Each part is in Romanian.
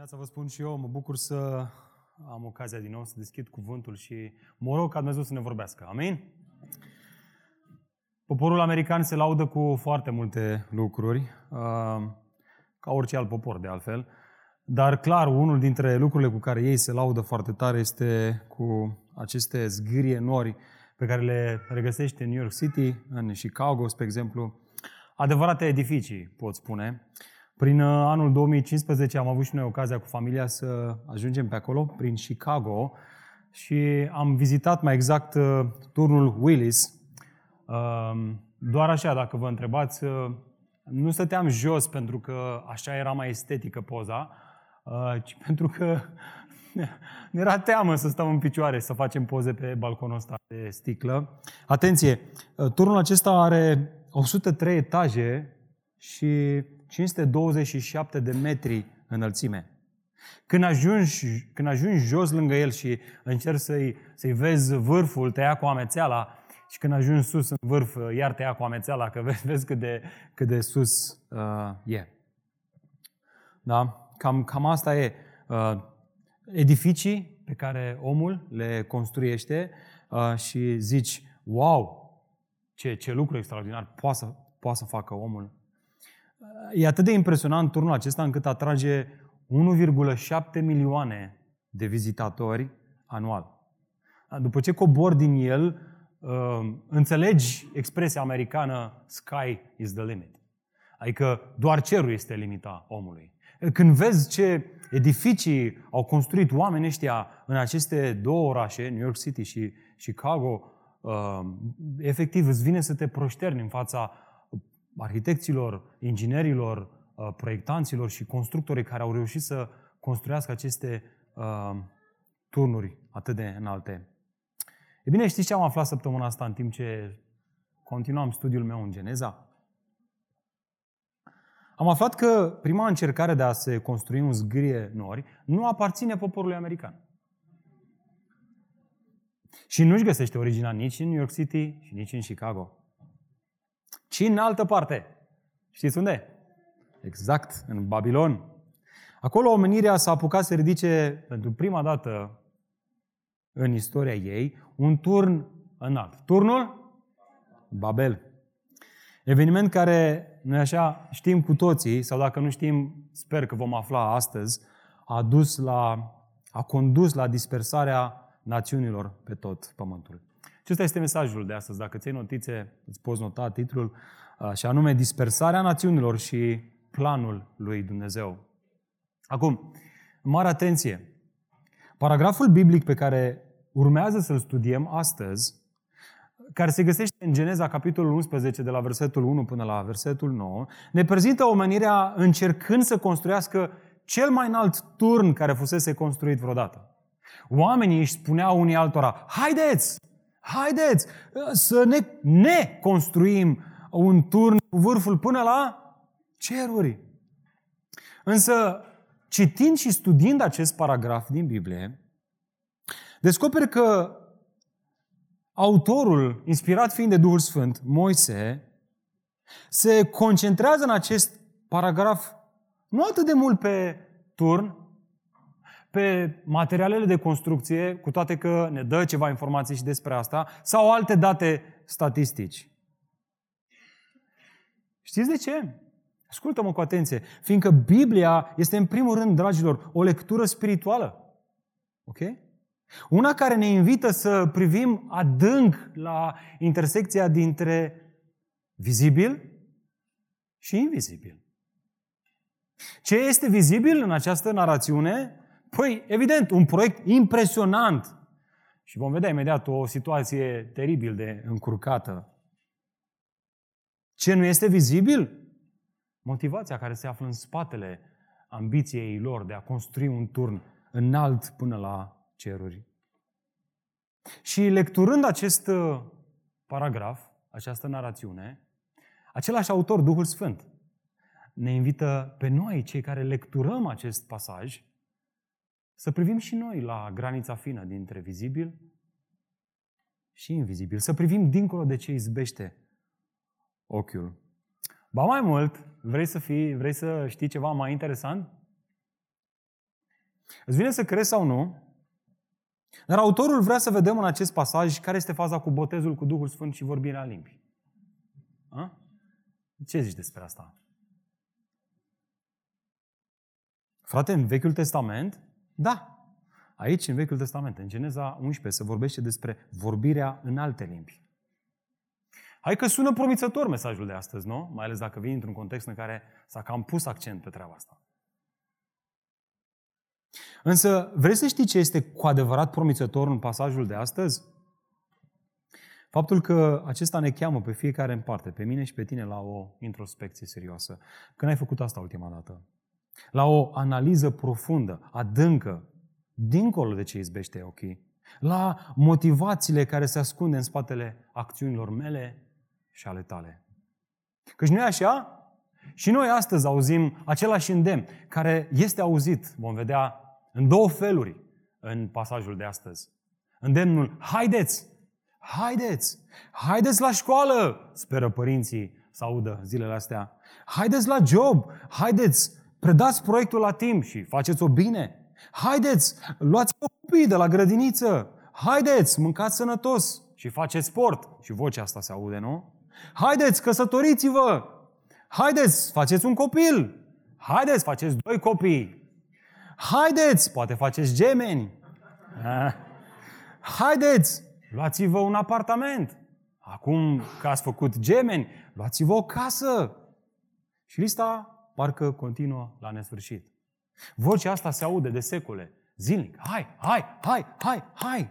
Dimineața vă spun și eu, mă bucur să am ocazia din nou să deschid cuvântul și mă rog ca Dumnezeu să ne vorbească. Amin? Poporul american se laudă cu foarte multe lucruri, uh, ca orice alt popor de altfel, dar clar, unul dintre lucrurile cu care ei se laudă foarte tare este cu aceste zgârie nori pe care le regăsește în New York City, în Chicago, spre exemplu, adevărate edificii, pot spune, prin uh, anul 2015 am avut și noi ocazia cu familia să ajungem pe acolo, prin Chicago, și am vizitat mai exact uh, turnul Willis. Um, doar așa, dacă vă întrebați, uh, nu stăteam jos pentru că așa era mai estetică poza, ci pentru că ne era teamă să stăm în picioare, să facem poze pe balconul ăsta de sticlă. Atenție, turnul acesta are 103 etaje și 527 de metri înălțime. Când ajungi, când ajungi jos lângă el și încerci să-i, să-i vezi vârful, te ia cu amețeala și când ajungi sus în vârf, iar te ia cu amețeala, că vezi, vezi cât, de, cât de sus uh, e. Da? Cam, cam asta e. Uh, edificii pe care omul le construiește uh, și zici, wow, ce, ce lucru extraordinar poate să, poate să facă omul E atât de impresionant turnul acesta încât atrage 1,7 milioane de vizitatori anual. După ce cobor din el, uh, înțelegi expresia americană sky is the limit. Adică doar cerul este limita omului. Când vezi ce edificii au construit oamenii ăștia în aceste două orașe, New York City și Chicago, uh, efectiv îți vine să te proșterni în fața arhitecților, inginerilor, uh, proiectanților și constructorii care au reușit să construiască aceste uh, turnuri atât de înalte. E bine, știți ce am aflat săptămâna asta în timp ce continuam studiul meu în Geneza? Am aflat că prima încercare de a se construi un zgârie nori nu aparține poporului american. Și nu-și găsește originea nici în New York City și nici în Chicago ci în altă parte. Știți unde? Exact, în Babilon. Acolo omenirea s-a apucat să ridice pentru prima dată în istoria ei un turn înalt. Turnul Babel. Eveniment care, noi așa știm cu toții, sau dacă nu știm, sper că vom afla astăzi, a dus la, a condus la dispersarea națiunilor pe tot pământul. Acesta este mesajul de astăzi. Dacă ți notițe, îți poți nota titlul, și anume Dispersarea națiunilor și planul lui Dumnezeu. Acum, mare atenție! Paragraful biblic pe care urmează să-l studiem astăzi, care se găsește în Geneza, capitolul 11, de la versetul 1 până la versetul 9, ne prezintă omenirea încercând să construiască cel mai înalt turn care fusese construit vreodată. Oamenii își spuneau unii altora, haideți, Haideți uh, să ne, ne construim un turn cu vârful până la ceruri. Însă, citind și studiind acest paragraf din Biblie, descoperi că autorul, inspirat fiind de Duhul Sfânt, Moise, se concentrează în acest paragraf nu atât de mult pe turn, pe materialele de construcție, cu toate că ne dă ceva informații și despre asta, sau alte date statistici. Știți de ce? Ascultă-mă cu atenție. Fiindcă Biblia este, în primul rând, dragilor, o lectură spirituală. Ok? Una care ne invită să privim adânc la intersecția dintre vizibil și invizibil. Ce este vizibil în această narațiune Păi, evident, un proiect impresionant. Și vom vedea imediat o situație teribil de încurcată. Ce nu este vizibil? Motivația care se află în spatele ambiției lor de a construi un turn înalt până la ceruri. Și lecturând acest uh, paragraf, această narațiune, același autor, Duhul Sfânt, ne invită pe noi, cei care lecturăm acest pasaj, să privim și noi la granița fină dintre vizibil și invizibil. Să privim dincolo de ce izbește ochiul. Ba mai mult, vrei să, fii, vrei să știi ceva mai interesant? Îți vine să crezi sau nu? Dar autorul vrea să vedem în acest pasaj care este faza cu botezul cu Duhul Sfânt și vorbirea în limbi. A? Ce zici despre asta? Frate, în Vechiul Testament, da. Aici, în Vechiul Testament, în Geneza 11, se vorbește despre vorbirea în alte limbi. Hai că sună promițător mesajul de astăzi, nu? Mai ales dacă vii într-un context în care s-a cam pus accent pe treaba asta. Însă, vrei să știi ce este cu adevărat promițător în pasajul de astăzi? Faptul că acesta ne cheamă pe fiecare în parte, pe mine și pe tine, la o introspecție serioasă. Când ai făcut asta ultima dată? La o analiză profundă, adâncă, dincolo de ce izbește ochii. La motivațiile care se ascunde în spatele acțiunilor mele și ale tale. Căci nu e așa? Și noi astăzi auzim același îndemn, care este auzit, vom vedea, în două feluri în pasajul de astăzi. Îndemnul, haideți, haideți, haideți la școală, speră părinții să audă zilele astea. Haideți la job, haideți, predați proiectul la timp și faceți-o bine. Haideți, luați copii de la grădiniță. Haideți, mâncați sănătos și faceți sport. Și vocea asta se aude, nu? Haideți, căsătoriți-vă! Haideți, faceți un copil! Haideți, faceți doi copii! Haideți, poate faceți gemeni! Haideți, luați-vă un apartament! Acum că ați făcut gemeni, luați-vă o casă! Și lista parcă continuă la nesfârșit. Vocea asta se aude de secole, zilnic. Hai, hai, hai, hai, hai!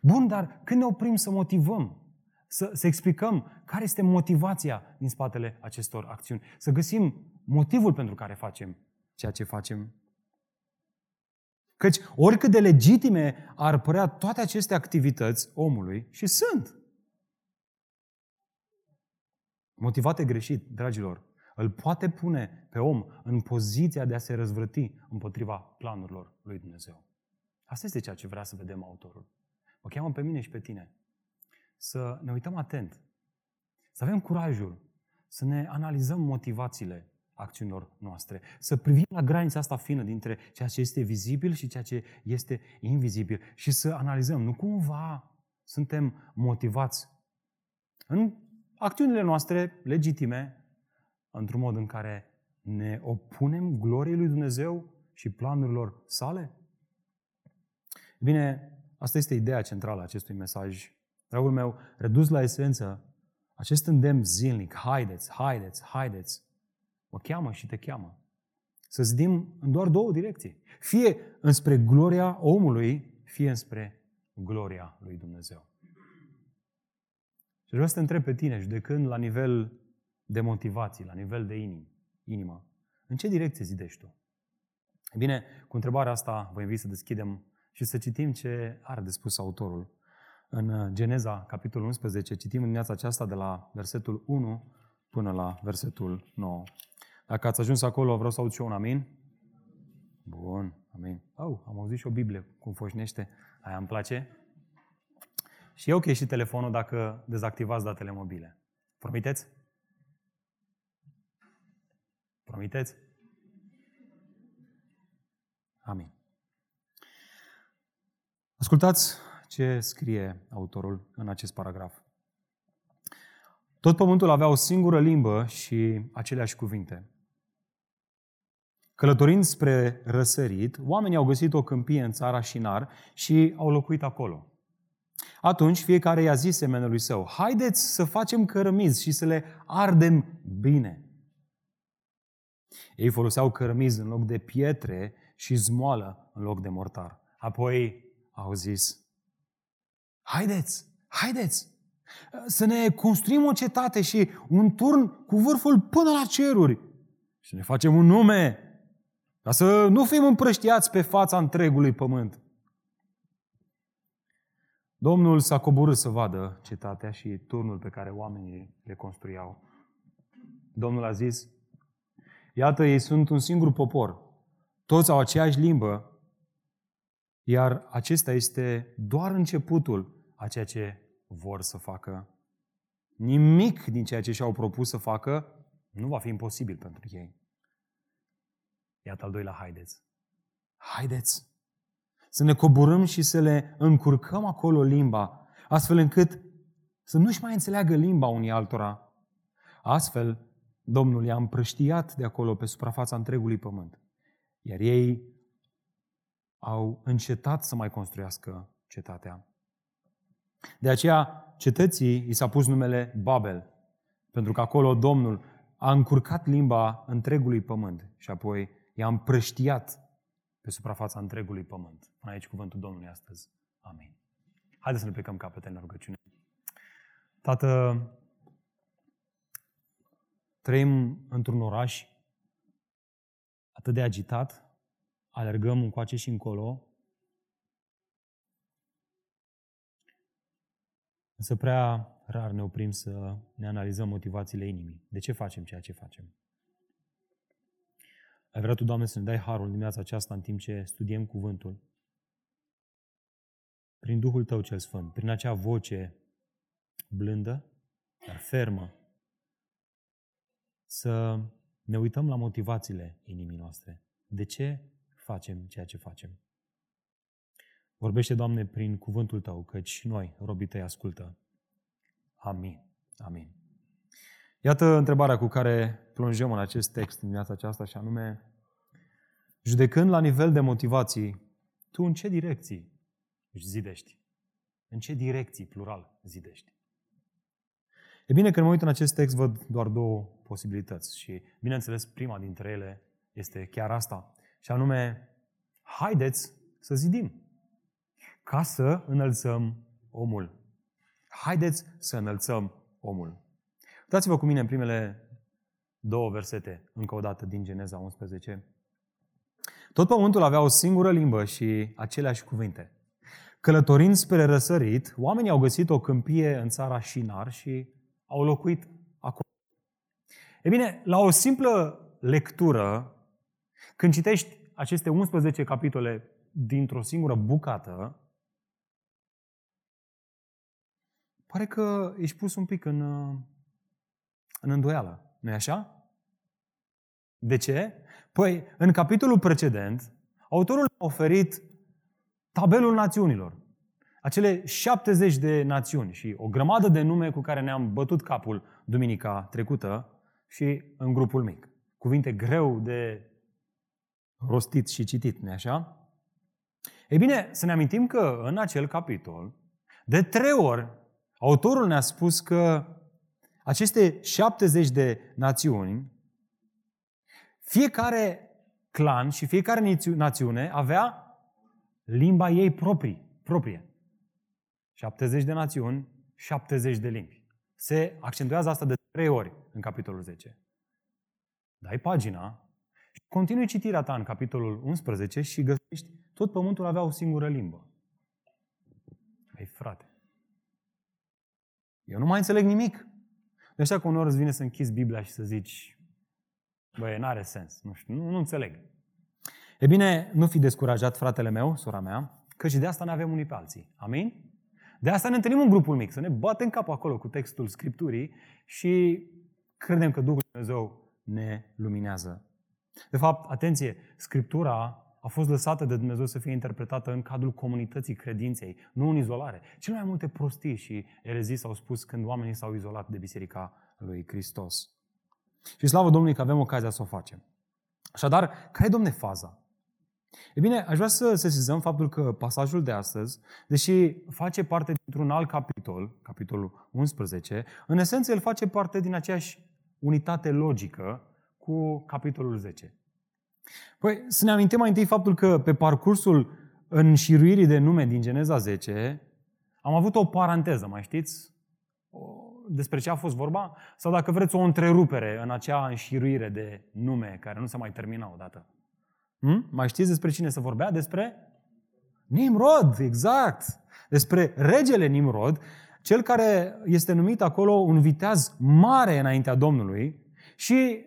Bun, dar când ne oprim să motivăm, să, să explicăm care este motivația din spatele acestor acțiuni, să găsim motivul pentru care facem ceea ce facem. Căci oricât de legitime ar părea toate aceste activități omului, și sunt, motivate greșit, dragilor, îl poate pune pe om în poziția de a se răzvrăti împotriva planurilor lui Dumnezeu. Asta este ceea ce vrea să vedem autorul. Mă cheamă pe mine și pe tine să ne uităm atent, să avem curajul să ne analizăm motivațiile acțiunilor noastre, să privim la granița asta fină dintre ceea ce este vizibil și ceea ce este invizibil și să analizăm, nu cumva suntem motivați în acțiunile noastre legitime, într-un mod în care ne opunem gloriei lui Dumnezeu și planurilor sale? Bine, asta este ideea centrală a acestui mesaj Dragul meu, redus la esență, acest îndemn zilnic, haideți, haideți, haideți, mă cheamă și te cheamă. Să zidim în doar două direcții. Fie înspre gloria omului, fie înspre gloria lui Dumnezeu. Și vreau să te întreb pe tine, judecând la nivel de motivații, la nivel de inim, inimă, în ce direcție zidești tu? E bine, cu întrebarea asta vă invit să deschidem și să citim ce are de spus autorul în uh, Geneza, capitolul 11, citim în dimineața aceasta de la versetul 1 până la versetul 9. Dacă ați ajuns acolo, vreau să aud și eu un amin. Bun, amin. Oh, am auzit și o Biblie cum foșnește. Aia îmi place. Și e ok și telefonul dacă dezactivați datele mobile. Promiteți? Promiteți? Amin. Ascultați ce scrie autorul în acest paragraf. Tot pământul avea o singură limbă și aceleași cuvinte. Călătorind spre răsărit, oamenii au găsit o câmpie în țara Șinar și au locuit acolo. Atunci fiecare i-a zis semenului său, haideți să facem cărămizi și să le ardem bine. Ei foloseau cărămizi în loc de pietre și zmoală în loc de mortar. Apoi au zis, Haideți, haideți să ne construim o cetate și un turn cu vârful până la ceruri și ne facem un nume ca să nu fim împrăștiați pe fața întregului pământ. Domnul s-a coborât să vadă cetatea și turnul pe care oamenii le construiau. Domnul a zis, iată, ei sunt un singur popor, toți au aceeași limbă iar acesta este doar începutul a ceea ce vor să facă. Nimic din ceea ce și-au propus să facă nu va fi imposibil pentru ei. Iată al doilea haideți. Haideți să ne coborâm și să le încurcăm acolo limba, astfel încât să nu-și mai înțeleagă limba unii altora. Astfel, Domnul i-a împrăștiat de acolo pe suprafața întregului pământ. Iar ei au încetat să mai construiască cetatea. De aceea, cetății i s-a pus numele Babel, pentru că acolo Domnul a încurcat limba întregului pământ și apoi i-a împrăștiat pe suprafața întregului pământ. Până aici cuvântul Domnului astăzi. Amin. Haideți să ne plecăm capete în rugăciune. Tată, trăim într-un oraș atât de agitat, alergăm încoace și încolo, însă prea rar ne oprim să ne analizăm motivațiile inimii. De ce facem ceea ce facem? Ai vrea Tu, Doamne, să ne dai harul dimineața aceasta în timp ce studiem cuvântul. Prin Duhul Tău cel Sfânt, prin acea voce blândă, dar fermă, să ne uităm la motivațiile inimii noastre. De ce facem ceea ce facem? Vorbește, Doamne, prin cuvântul Tău, căci noi, robii Tăi, ascultă. Amin. Amin. Iată întrebarea cu care plonjăm în acest text în dimineața aceasta și anume, judecând la nivel de motivații, tu în ce direcții își zidești? În ce direcții, plural, zidești? E bine, când mă uit în acest text, văd doar două posibilități și, bineînțeles, prima dintre ele este chiar asta, și anume, haideți să zidim ca să înălțăm omul. Haideți să înălțăm omul. Uitați-vă cu mine în primele două versete, încă o dată, din Geneza 11. Tot pământul avea o singură limbă și aceleași cuvinte. Călătorind spre răsărit, oamenii au găsit o câmpie în țara Shinar și au locuit acolo. E bine, la o simplă lectură, când citești aceste 11 capitole dintr-o singură bucată, pare că ești pus un pic în, în îndoială. nu e așa? De ce? Păi, în capitolul precedent, autorul a oferit tabelul națiunilor. Acele 70 de națiuni și o grămadă de nume cu care ne-am bătut capul duminica trecută și în grupul mic. Cuvinte greu de rostit și citit, nu așa? Ei bine, să ne amintim că în acel capitol, de trei ori, autorul ne-a spus că aceste 70 de națiuni, fiecare clan și fiecare națiune avea limba ei proprii, proprie. 70 de națiuni, 70 de limbi. Se accentuează asta de trei ori în capitolul 10. Dai pagina și continui citirea ta în capitolul 11 și găsești tot pământul avea o singură limbă. Ei, frate, eu nu mai înțeleg nimic. De așa că uneori îți vine să închizi Biblia și să zici, băi, n-are sens, nu știu, nu, nu înțeleg. E bine, nu fi descurajat, fratele meu, sora mea, că și de asta ne avem unii pe alții. Amin? De asta ne întâlnim în grupul mic, să ne batem cap acolo cu textul Scripturii și credem că Duhul Dumnezeu ne luminează. De fapt, atenție, Scriptura a fost lăsată de Dumnezeu să fie interpretată în cadrul comunității credinței, nu în izolare. Cel mai multe prostii și erezii s-au spus când oamenii s-au izolat de Biserica lui Hristos. Și slavă Domnului că avem ocazia să o facem. Așadar, care e, domne, faza? E bine, aș vrea să sesizăm faptul că pasajul de astăzi, deși face parte dintr-un alt capitol, capitolul 11, în esență el face parte din aceeași unitate logică cu capitolul 10. Păi să ne amintim mai întâi faptul că pe parcursul înșiruirii de nume din Geneza 10 am avut o paranteză, mai știți? Despre ce a fost vorba? Sau dacă vreți o întrerupere în acea înșiruire de nume care nu se mai termina odată. Hmm? Mai știți despre cine se vorbea? Despre Nimrod, exact. Despre regele Nimrod, cel care este numit acolo un viteaz mare înaintea Domnului și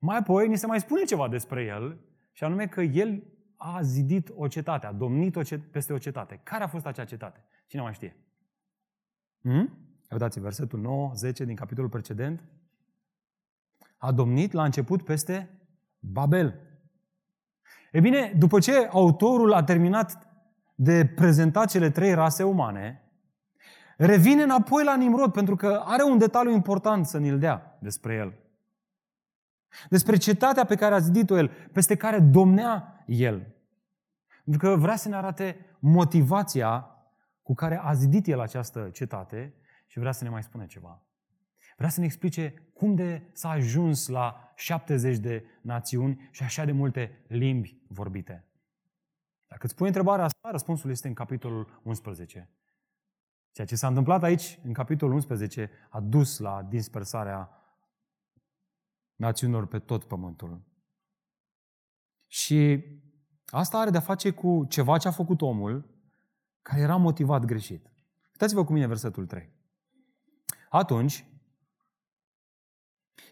mai apoi ni se mai spune ceva despre el și anume că el a zidit o cetate, a domnit o cet- peste o cetate. Care a fost acea cetate? Cine mai știe? Hmm? Uitați versetul 9, 10 din capitolul precedent. A domnit la început peste Babel. E bine, după ce autorul a terminat de prezentat cele trei rase umane, revine înapoi la Nimrod, pentru că are un detaliu important să ni-l dea despre el. Despre cetatea pe care a zidit-o el, peste care domnea el. Pentru că vrea să ne arate motivația cu care a zidit el această cetate și vrea să ne mai spună ceva. Vrea să ne explice cum de s-a ajuns la 70 de națiuni și așa de multe limbi vorbite. Dacă îți pui întrebarea asta, răspunsul este în capitolul 11. Ceea ce s-a întâmplat aici, în capitolul 11, a dus la dispersarea națiunilor pe tot pământul. Și asta are de-a face cu ceva ce a făcut omul, care era motivat greșit. Uitați-vă cu mine versetul 3. Atunci,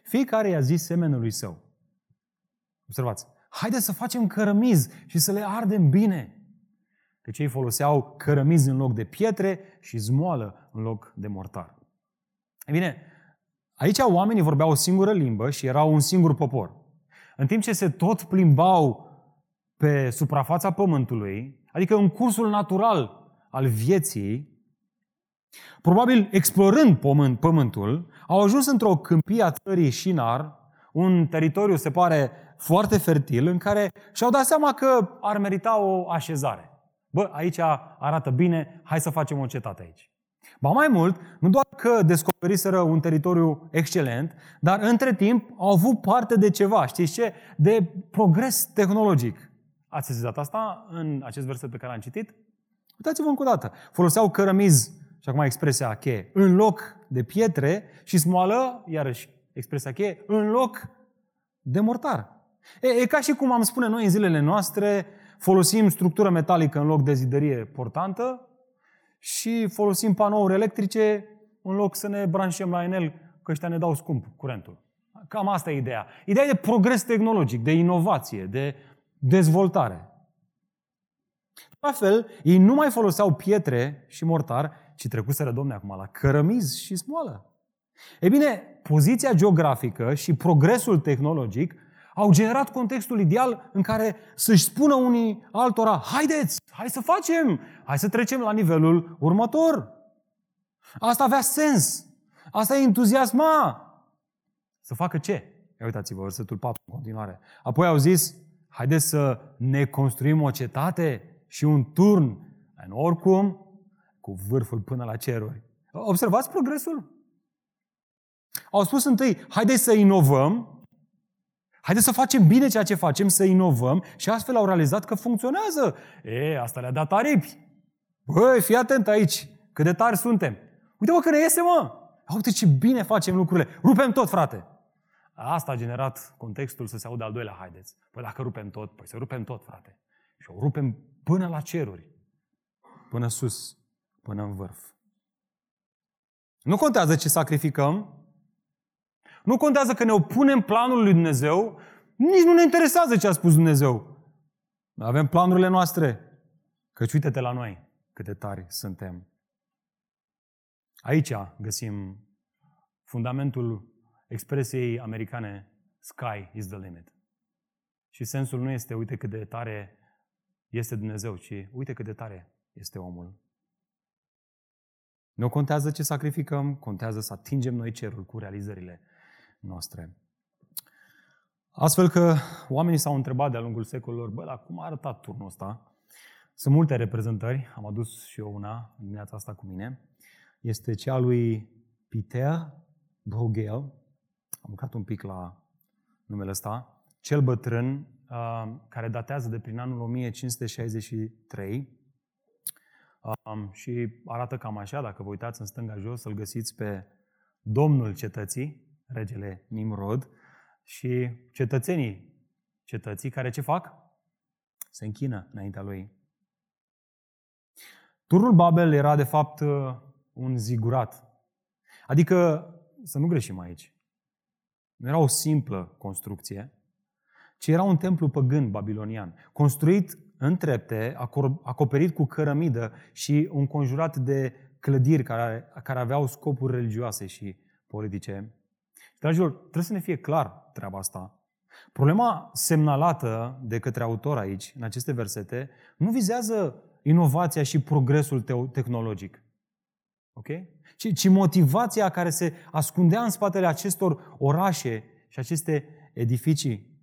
fiecare i-a zis semenului său. Observați, haide să facem cărămizi și să le ardem bine. Căci ei foloseau cărămizi în loc de pietre și zmoală în loc de mortar. E bine, aici oamenii vorbeau o singură limbă și erau un singur popor. În timp ce se tot plimbau pe suprafața pământului, adică în cursul natural al vieții, probabil explorând pământ, pământul, au ajuns într-o câmpie a țării Shinar, un teritoriu, se pare, foarte fertil, în care și-au dat seama că ar merita o așezare. Bă, aici arată bine, hai să facem o cetate aici. Ba mai mult, nu doar că descoperiseră un teritoriu excelent, dar între timp au avut parte de ceva, știți ce? De progres tehnologic. Ați sezizat asta în acest verset pe care l-am citit? Uitați-vă încă o dată. Foloseau cărămizi, și acum expresia cheie, în loc de pietre și smoală, iarăși expresia cheie, în loc de mortar. E, e ca și cum am spune noi în zilele noastre, folosim structură metalică în loc de zidărie portantă și folosim panouri electrice în loc să ne branșăm la enel, că ăștia ne dau scump curentul. Cam asta e ideea. Ideea e de progres tehnologic, de inovație, de dezvoltare. La fel, ei nu mai foloseau pietre și mortar, ci trecuseră, domne, acum la cărămizi și smoală. Ei bine, poziția geografică și progresul tehnologic au generat contextul ideal în care să-și spună unii altora, haideți, hai să facem, hai să trecem la nivelul următor. Asta avea sens. Asta e entuziasma. Să facă ce? Ia uitați-vă, versetul 4 în continuare. Apoi au zis, haideți să ne construim o cetate și un turn, în oricum, cu vârful până la ceruri. Observați progresul? Au spus întâi, haideți să inovăm, Haideți să facem bine ceea ce facem, să inovăm și astfel au realizat că funcționează. E, asta le-a dat aripi. Băi, fii atent aici, cât de tari suntem. Uite-mă că ne iese, mă! Uite ce bine facem lucrurile. Rupem tot, frate! Asta a generat contextul să se audă al doilea haideți. Păi dacă rupem tot, păi să rupem tot, frate. Și o rupem până la ceruri. Până sus, până în vârf. Nu contează ce sacrificăm, nu contează că ne opunem planul lui Dumnezeu, nici nu ne interesează ce a spus Dumnezeu. Avem planurile noastre. Căci uite-te la noi, cât de tari suntem. Aici găsim fundamentul expresiei americane Sky is the limit. Și sensul nu este uite cât de tare este Dumnezeu, ci uite cât de tare este omul. Nu contează ce sacrificăm, contează să atingem noi cerul cu realizările noastre. Astfel că oamenii s-au întrebat de-a lungul secolelor, bă, dar cum a arătat turnul ăsta? Sunt multe reprezentări, am adus și eu una în dimineața asta cu mine. Este cea lui Peter Bruegel, am lucrat un pic la numele ăsta, cel bătrân, uh, care datează de prin anul 1563 um, și arată cam așa, dacă vă uitați în stânga jos, să-l găsiți pe Domnul Cetății, regele Nimrod, și cetățenii cetății care ce fac? Se închină înaintea lui. Turnul Babel era de fapt un zigurat. Adică, să nu greșim aici, nu era o simplă construcție, ci era un templu păgân babilonian, construit în trepte, acoperit cu cărămidă și înconjurat de clădiri care, care aveau scopuri religioase și politice. Dragilor, trebuie să ne fie clar treaba asta. Problema semnalată de către autor aici, în aceste versete, nu vizează inovația și progresul tehnologic. Ok? Ci, ci motivația care se ascundea în spatele acestor orașe și aceste edificii.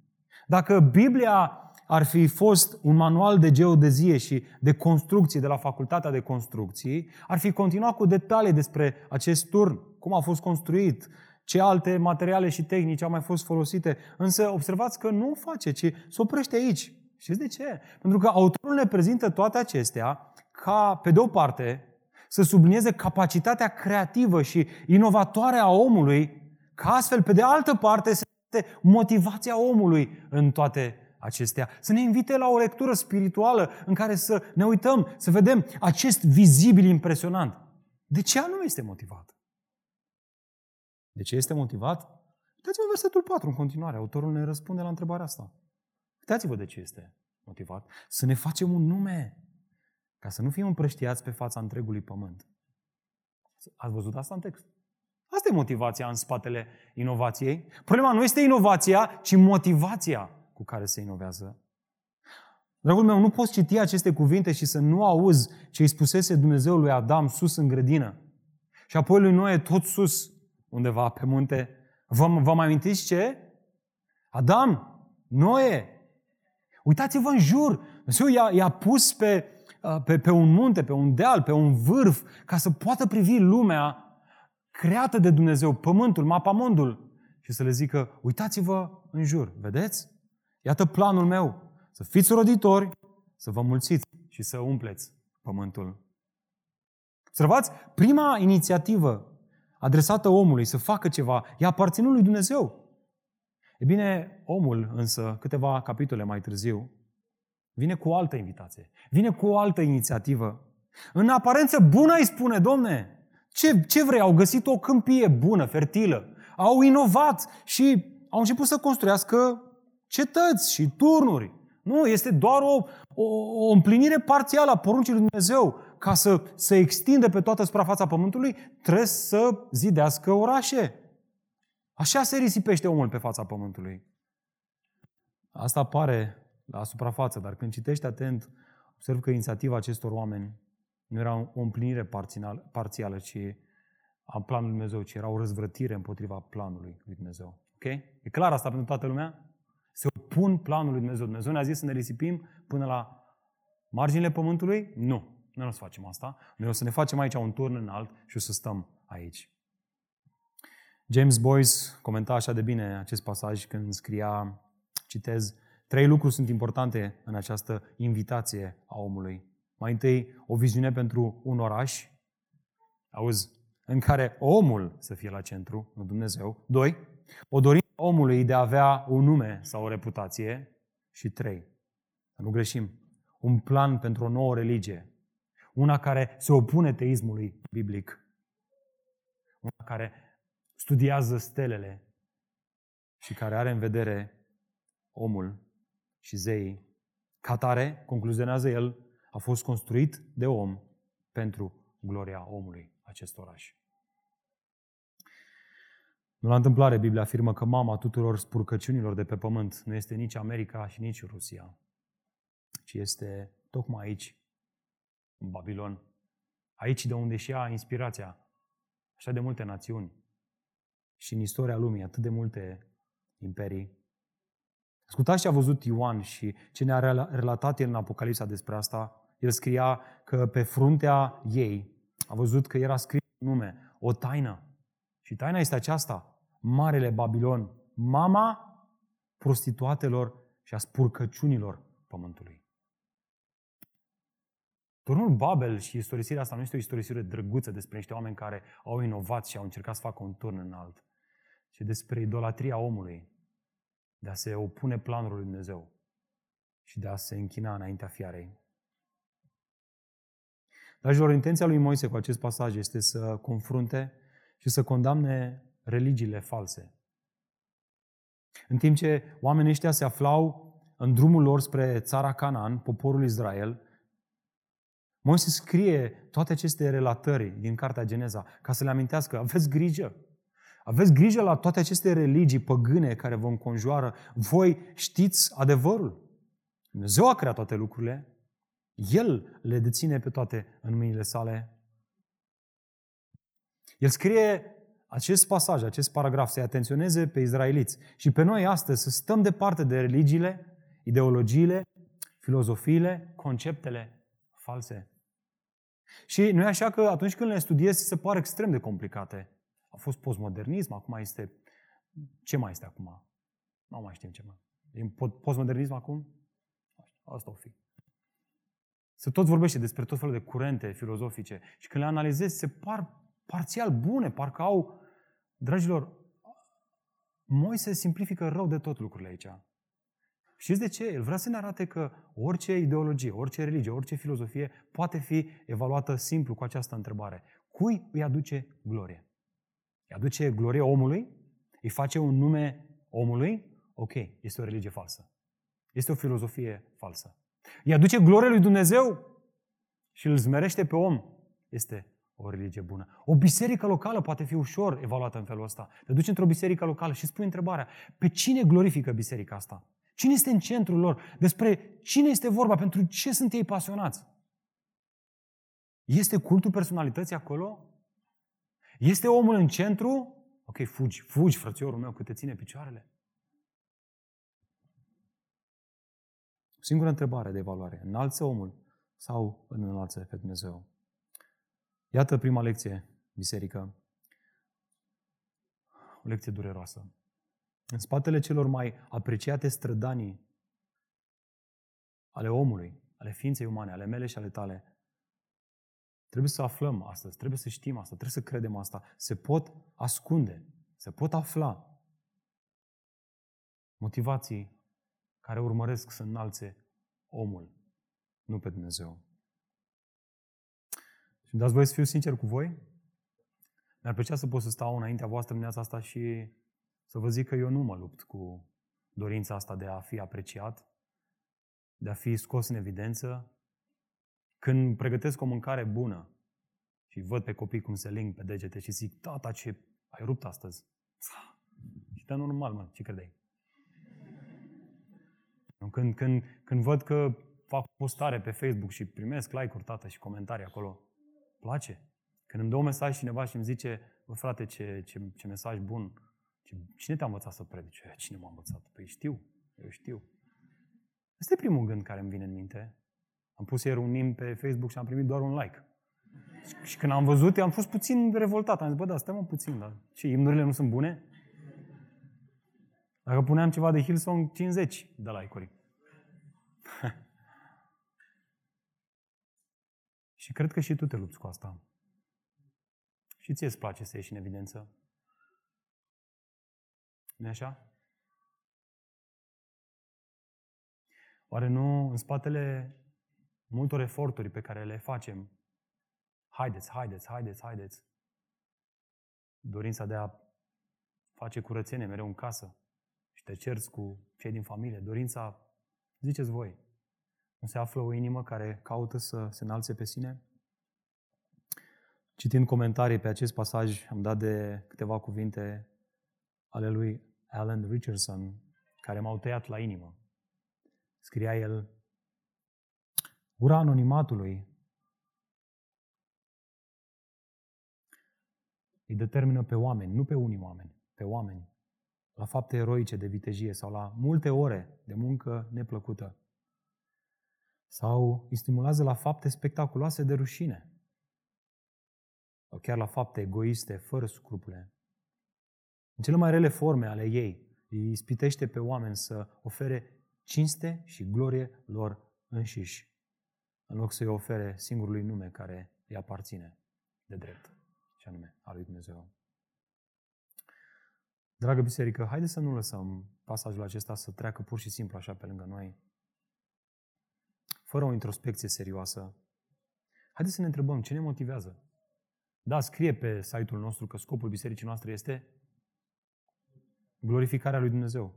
Dacă Biblia ar fi fost un manual de geodezie și de construcții de la Facultatea de Construcții, ar fi continuat cu detalii despre acest turn, cum a fost construit, ce alte materiale și tehnici au mai fost folosite. Însă observați că nu face, ci se oprește aici. Știți de ce? Pentru că autorul ne prezintă toate acestea ca, pe de o parte, să sublinieze capacitatea creativă și inovatoare a omului, ca astfel, pe de altă parte, să este motivația omului în toate acestea. Să ne invite la o lectură spirituală în care să ne uităm, să vedem acest vizibil impresionant. De ce anume este motivat? De ce este motivat? Uitați-vă versetul 4 în continuare. Autorul ne răspunde la întrebarea asta. Uitați-vă de ce este motivat. Să ne facem un nume. Ca să nu fim împrăștiați pe fața întregului pământ. Ați văzut asta în text? Asta e motivația în spatele inovației. Problema nu este inovația, ci motivația cu care se inovează. Dragul meu, nu poți citi aceste cuvinte și să nu auzi ce îi spusese Dumnezeu lui Adam sus în grădină. Și apoi lui Noe tot sus, undeva pe munte. Vă, vă mai amintiți ce? Adam, Noe, uitați-vă în jur. Dumnezeu i-a, i-a pus pe, pe, pe un munte, pe un deal, pe un vârf, ca să poată privi lumea creată de Dumnezeu, pământul, mapamondul, și să le zică, uitați-vă în jur, vedeți? Iată planul meu, să fiți roditori, să vă mulțiți și să umpleți pământul. Observați, prima inițiativă adresată omului să facă ceva, i-a aparținut lui Dumnezeu. E bine, omul însă, câteva capitole mai târziu, vine cu o altă invitație, vine cu o altă inițiativă. În aparență bună îi spune, domne, ce, ce vrei? Au găsit o câmpie bună, fertilă, au inovat și au început să construiască cetăți și turnuri. Nu, este doar o, o, o împlinire parțială a poruncii lui Dumnezeu. Ca să se extinde pe toată suprafața pământului, trebuie să zidească orașe. Așa se risipește omul pe fața pământului. Asta apare la suprafață, dar când citești atent, observ că inițiativa acestor oameni nu era o împlinire parțială, ci a planului lui Dumnezeu, ci era o răzvrătire împotriva planului lui Dumnezeu. Ok? E clar asta pentru toată lumea? Se opun planului lui Dumnezeu. Dumnezeu ne-a zis să ne risipim până la marginile pământului? Nu. Noi nu o să facem asta. Noi o să ne facem aici un turn înalt și o să stăm aici. James Boyce comenta așa de bine acest pasaj când scria, citez, Trei lucruri sunt importante în această invitație a omului. Mai întâi, o viziune pentru un oraș, auzi, în care omul să fie la centru, nu Dumnezeu. Doi, o dorință a omului de a avea un nume sau o reputație. Și trei, nu greșim, un plan pentru o nouă religie. Una care se opune teismului biblic. Una care studiază stelele și care are în vedere omul și zeii. Ca tare, concluzionează el, a fost construit de om pentru gloria omului acest oraș. Nu la întâmplare, Biblia afirmă că mama tuturor spurcăciunilor de pe pământ nu este nici America și nici Rusia, ci este tocmai aici, în Babilon. Aici de unde și ia inspirația așa de multe națiuni și în istoria lumii atât de multe imperii. Ascultați ce a văzut Ioan și ce ne-a relatat el în Apocalipsa despre asta. El scria că pe fruntea ei a văzut că era scris un nume, o taină. Și taina este aceasta, Marele Babilon, mama prostituatelor și a spurcăciunilor pământului. Turnul Babel și istorisirea asta nu este o istorisire drăguță despre niște oameni care au inovat și au încercat să facă un turn înalt, ci despre idolatria omului, de a se opune planului lui Dumnezeu și de a se închina înaintea fiarei. Dragilor, intenția lui Moise cu acest pasaj este să confrunte și să condamne religiile false. În timp ce oamenii ăștia se aflau în drumul lor spre țara Canaan, poporul Israel, Moise scrie toate aceste relatări din Cartea Geneza ca să le amintească, aveți grijă, Aveți grijă la toate aceste religii păgâne care vă înconjoară. Voi știți adevărul. Dumnezeu a creat toate lucrurile. El le deține pe toate în mâinile sale. El scrie acest pasaj, acest paragraf, să-i atenționeze pe izraeliți și pe noi astăzi să stăm departe de religiile, ideologiile, filozofiile, conceptele false. Și nu e așa că atunci când le studiezi se pare extrem de complicate. A fost postmodernism, acum este... Ce mai este acum? Nu mai știm ce mai. E postmodernism acum? Asta o fi. Se tot vorbește despre tot felul de curente filozofice și când le analizezi se par parțial bune, parcă au, dragilor, Moise simplifică rău de tot lucrurile aici. Știți de ce? El vrea să ne arate că orice ideologie, orice religie, orice filozofie poate fi evaluată simplu cu această întrebare. Cui îi aduce glorie? Îi aduce glorie omului? Îi face un nume omului? Ok, este o religie falsă. Este o filozofie falsă. Îi aduce glorie lui Dumnezeu și îl zmerește pe om. Este o religie bună. O biserică locală poate fi ușor evaluată în felul ăsta. Te duci într-o biserică locală și spui întrebarea, pe cine glorifică biserica asta? Cine este în centrul lor? Despre cine este vorba? Pentru ce sunt ei pasionați? Este cultul personalității acolo? Este omul în centru? Ok, fugi, fugi, frățiorul meu, că te ține picioarele. Singura întrebare de evaluare. Înalță omul sau îl înalță pe Dumnezeu? Iată prima lecție, biserică. O lecție dureroasă. În spatele celor mai apreciate strădanii ale omului, ale ființei umane, ale mele și ale tale, trebuie să aflăm astăzi, trebuie să știm asta, trebuie să credem asta. Se pot ascunde, se pot afla motivații care urmăresc să înalțe omul, nu pe Dumnezeu. Și îmi dați voie să fiu sincer cu voi? Mi-ar plăcea să pot să stau înaintea voastră dimineața asta și să vă zic că eu nu mă lupt cu dorința asta de a fi apreciat, de a fi scos în evidență. Când pregătesc o mâncare bună și văd pe copii cum se ling pe degete și zic, tata, ce ai rupt astăzi? Și da, normal, mă, ce credeai? Când, când, când văd că fac postare pe Facebook și primesc like-uri, tată, și comentarii acolo, place. Când îmi dă un mesaj cineva și îmi zice, bă, frate, ce, ce, ce mesaj bun, Cine te-a învățat să predici? Cine m-a învățat? Păi știu, eu știu. Asta e primul gând care îmi vine în minte. Am pus ieri un nim pe Facebook și am primit doar un like. Și când am văzut, am fost puțin revoltat. Am zis, bă, da, stai mă puțin, dar ce, imnurile nu sunt bune? Dacă puneam ceva de Hillsong, 50 de like-uri. și cred că și tu te lupți cu asta. Și ție îți place să ieși în evidență nu așa? Oare nu în spatele multor eforturi pe care le facem, haideți, haideți, haideți, haideți, dorința de a face curățenie mereu în casă și te cerți cu cei din familie, dorința, ziceți voi, nu se află o inimă care caută să se înalțe pe sine? Citind comentarii pe acest pasaj, am dat de câteva cuvinte ale lui Alan Richardson, care m-au tăiat la inimă. Scria el, Ura anonimatului îi determină pe oameni, nu pe unii oameni, pe oameni, la fapte eroice de vitejie sau la multe ore de muncă neplăcută. Sau îi stimulează la fapte spectaculoase de rușine. Sau chiar la fapte egoiste, fără scrupule. În cele mai rele forme ale ei, îi ispitește pe oameni să ofere cinste și glorie lor înșiși, în loc să-i ofere singurului nume care îi aparține de drept, și anume al lui Dumnezeu. Dragă biserică, haideți să nu lăsăm pasajul acesta să treacă pur și simplu așa pe lângă noi, fără o introspecție serioasă. Haideți să ne întrebăm ce ne motivează. Da, scrie pe site-ul nostru că scopul bisericii noastre este glorificarea lui Dumnezeu.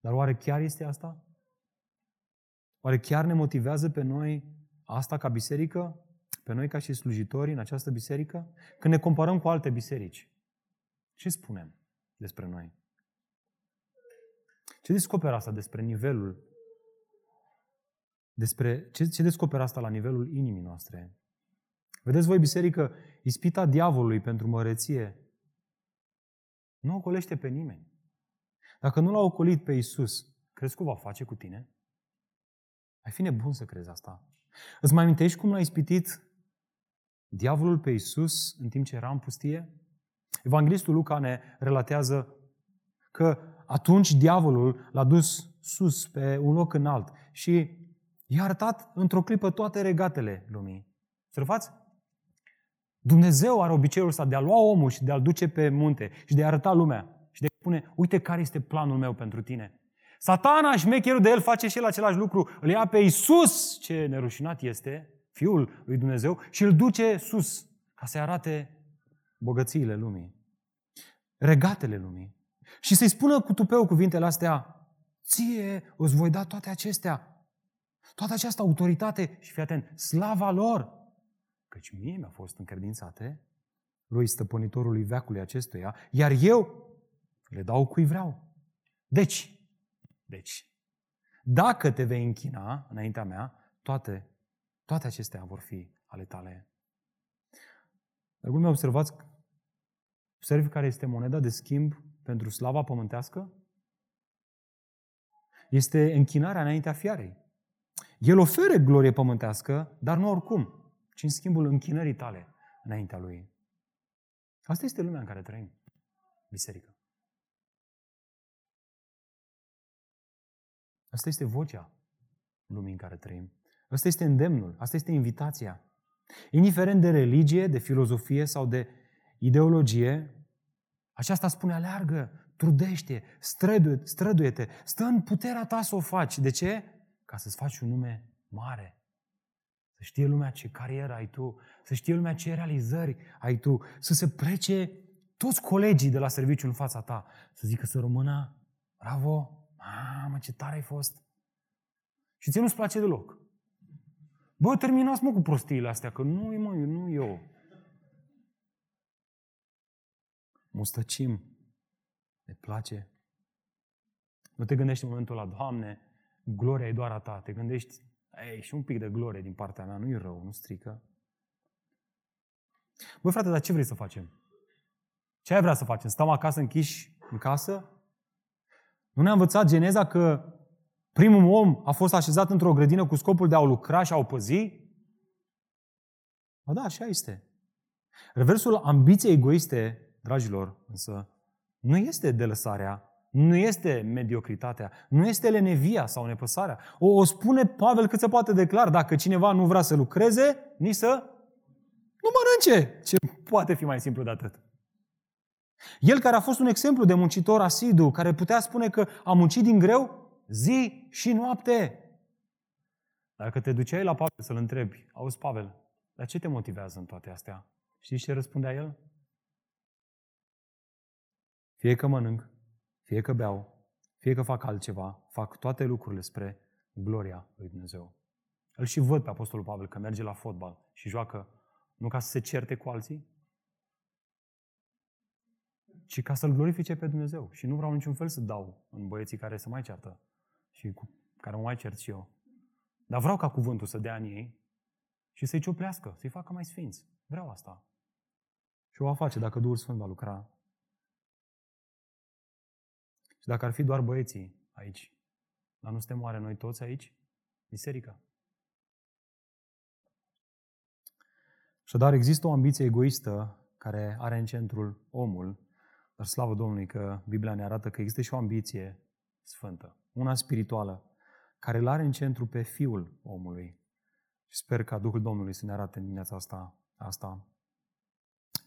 Dar oare chiar este asta? Oare chiar ne motivează pe noi asta ca biserică? Pe noi ca și slujitori în această biserică? Când ne comparăm cu alte biserici, Ce spunem despre noi? Ce descoperă asta despre nivelul? Despre, ce, ce descoperă asta la nivelul inimii noastre? Vedeți voi, biserică, ispita diavolului pentru măreție nu ocolește pe nimeni. Dacă nu l-a ocolit pe Isus, crezi că o va face cu tine? Ai fi nebun să crezi asta. Îți mai amintești cum l-a ispitit diavolul pe Isus în timp ce era în pustie? Evanghelistul Luca ne relatează că atunci diavolul l-a dus sus pe un loc înalt și i-a arătat într-o clipă toate regatele lumii. Observați? Dumnezeu are obiceiul ăsta de a lua omul și de a-l duce pe munte și de a arăta lumea și de a spune, uite care este planul meu pentru tine. Satana, șmecherul de el, face și el același lucru. Îl ia pe Isus, ce nerușinat este, Fiul lui Dumnezeu, și îl duce sus, ca să-i arate bogățiile lumii, regatele lumii. Și să-i spună cu tupeu cuvintele astea, ție îți voi da toate acestea, toată această autoritate și fii atent, slava lor, căci mie mi-a fost încredințate, lui stăpânitorului veacului acestuia, iar eu le dau cui vreau. Deci, deci, dacă te vei închina înaintea mea, toate, toate acestea vor fi ale tale. Dragul meu, observați, observi care este moneda de schimb pentru slava pământească? Este închinarea înaintea fiarei. El oferă glorie pământească, dar nu oricum, ci în schimbul închinării tale înaintea lui. Asta este lumea în care trăim, biserică. Asta este vocea lumii în care trăim. Asta este îndemnul, asta este invitația. Indiferent de religie, de filozofie sau de ideologie, aceasta spune aleargă, trudește, străduie, străduie-te, stă în puterea ta să o faci. De ce? Ca să-ți faci un nume mare. Să știe lumea ce carieră ai tu, să știe lumea ce realizări ai tu, să se plece toți colegii de la serviciu în fața ta, să zică să rămână, bravo, Mamă, ce tare ai fost! Și ție nu-ți place deloc. Bă, terminați mă cu prostiile astea, că nu e mă, nu eu. Mustăcim. Ne place. Nu te gândești în momentul ăla, Doamne, gloria e doar a Ta. Te gândești, ei, și un pic de glorie din partea mea, nu e rău, nu strică. Băi, frate, dar ce vrei să facem? Ce ai vrea să facem? Stăm acasă închiși în casă? Nu ne-a învățat Geneza că primul om a fost așezat într-o grădină cu scopul de a o lucra și a o păzi? Ba da, așa este. Reversul ambiției egoiste, dragilor, însă, nu este delăsarea, nu este mediocritatea, nu este lenevia sau nepăsarea. O, o spune Pavel cât se poate declar, dacă cineva nu vrea să lucreze, nici să nu mănânce. Ce poate fi mai simplu de atât? El care a fost un exemplu de muncitor asidu, care putea spune că a muncit din greu zi și noapte. Dacă te duceai la Pavel să-l întrebi, auzi Pavel, dar ce te motivează în toate astea? Știi ce răspundea el? Fie că mănânc, fie că beau, fie că fac altceva, fac toate lucrurile spre gloria lui Dumnezeu. Îl și văd pe Apostolul Pavel că merge la fotbal și joacă nu ca să se certe cu alții, ci ca să-L glorifice pe Dumnezeu. Și nu vreau niciun fel să dau în băieții care se mai ceartă și cu care mă mai cert și eu. Dar vreau ca cuvântul să dea în ei și să-i ciuplească, să-i facă mai sfinți. Vreau asta. Și o va face dacă Duhul Sfânt va lucra. Și dacă ar fi doar băieții aici, dar nu suntem oare noi toți aici? Biserica. dar există o ambiție egoistă care are în centrul omul dar slavă Domnului că Biblia ne arată că există și o ambiție sfântă, una spirituală, care îl are în centru pe Fiul omului. Și sper ca Duhul Domnului să ne arate în dimineața asta, asta.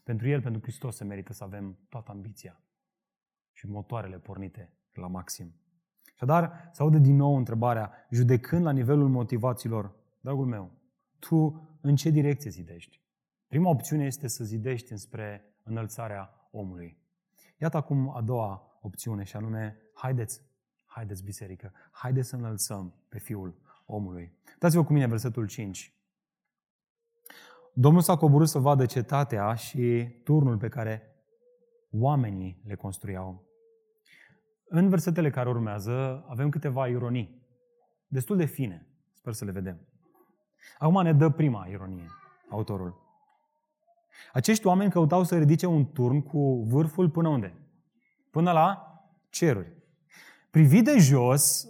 Pentru El, pentru Hristos, se merită să avem toată ambiția și motoarele pornite la maxim. Așadar, se aude din nou întrebarea, judecând la nivelul motivațiilor, dragul meu, tu în ce direcție zidești? Prima opțiune este să zidești înspre înălțarea omului. Iată acum a doua opțiune și anume, haideți, haideți biserică, haideți să înălțăm pe Fiul omului. Dați-vă cu mine versetul 5. Domnul s-a coborât să vadă cetatea și turnul pe care oamenii le construiau. În versetele care urmează avem câteva ironii, destul de fine. Sper să le vedem. Acum ne dă prima ironie, autorul. Acești oameni căutau să ridice un turn cu vârful până unde? Până la ceruri. Privit de jos,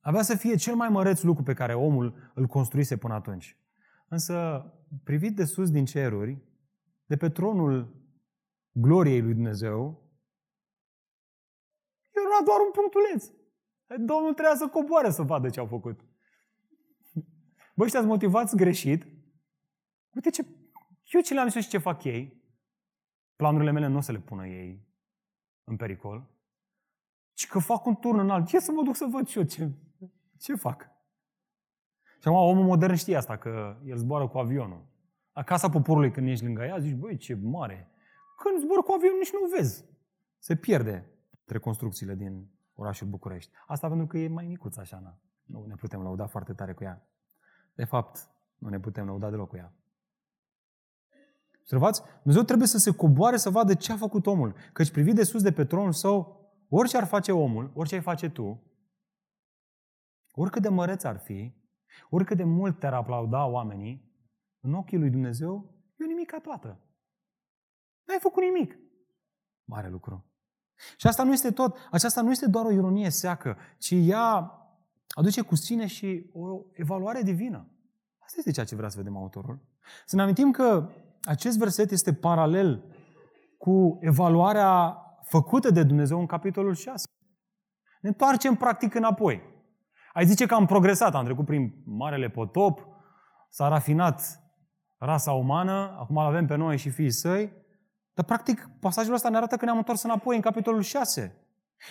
avea să fie cel mai măreț lucru pe care omul îl construise până atunci. Însă, privit de sus din ceruri, de pe tronul gloriei lui Dumnezeu, era doar un punctuleț. Domnul trebuia să coboare să vadă ce au făcut. Bă, ăștia motivați greșit. Uite ce... Eu ce le-am zis și ce fac ei. Planurile mele nu o să le pună ei în pericol. Și că fac un turn înalt. Ia să mă duc să văd și eu ce, ce fac. Și acum omul modern știe asta, că el zboară cu avionul. La casa poporului când ești lângă ea, zici, băi, ce mare. Când zbor cu avionul, nici nu vezi. Se pierde între construcțiile din orașul București. Asta pentru că e mai micuț așa, na. nu ne putem lăuda foarte tare cu ea. De fapt, nu ne putem lăuda deloc cu ea. Observați? Dumnezeu trebuie să se coboare să vadă ce a făcut omul. Căci privit de sus de pe tronul său, orice ar face omul, orice ai face tu, oricât de măreț ar fi, oricât de mult te-ar aplauda oamenii, în ochii lui Dumnezeu e o nimica toată. Nu ai făcut nimic. Mare lucru. Și asta nu este tot. Aceasta nu este doar o ironie seacă, ci ea aduce cu sine și o evaluare divină. Asta este ceea ce vrea să vedem autorul. Să ne amintim că acest verset este paralel cu evaluarea făcută de Dumnezeu în capitolul 6. Ne întoarcem practic înapoi. Ai zice că am progresat, am trecut prin Marele Potop, s-a rafinat rasa umană, acum îl avem pe noi și fiii săi, dar practic pasajul ăsta ne arată că ne-am întors înapoi în capitolul 6.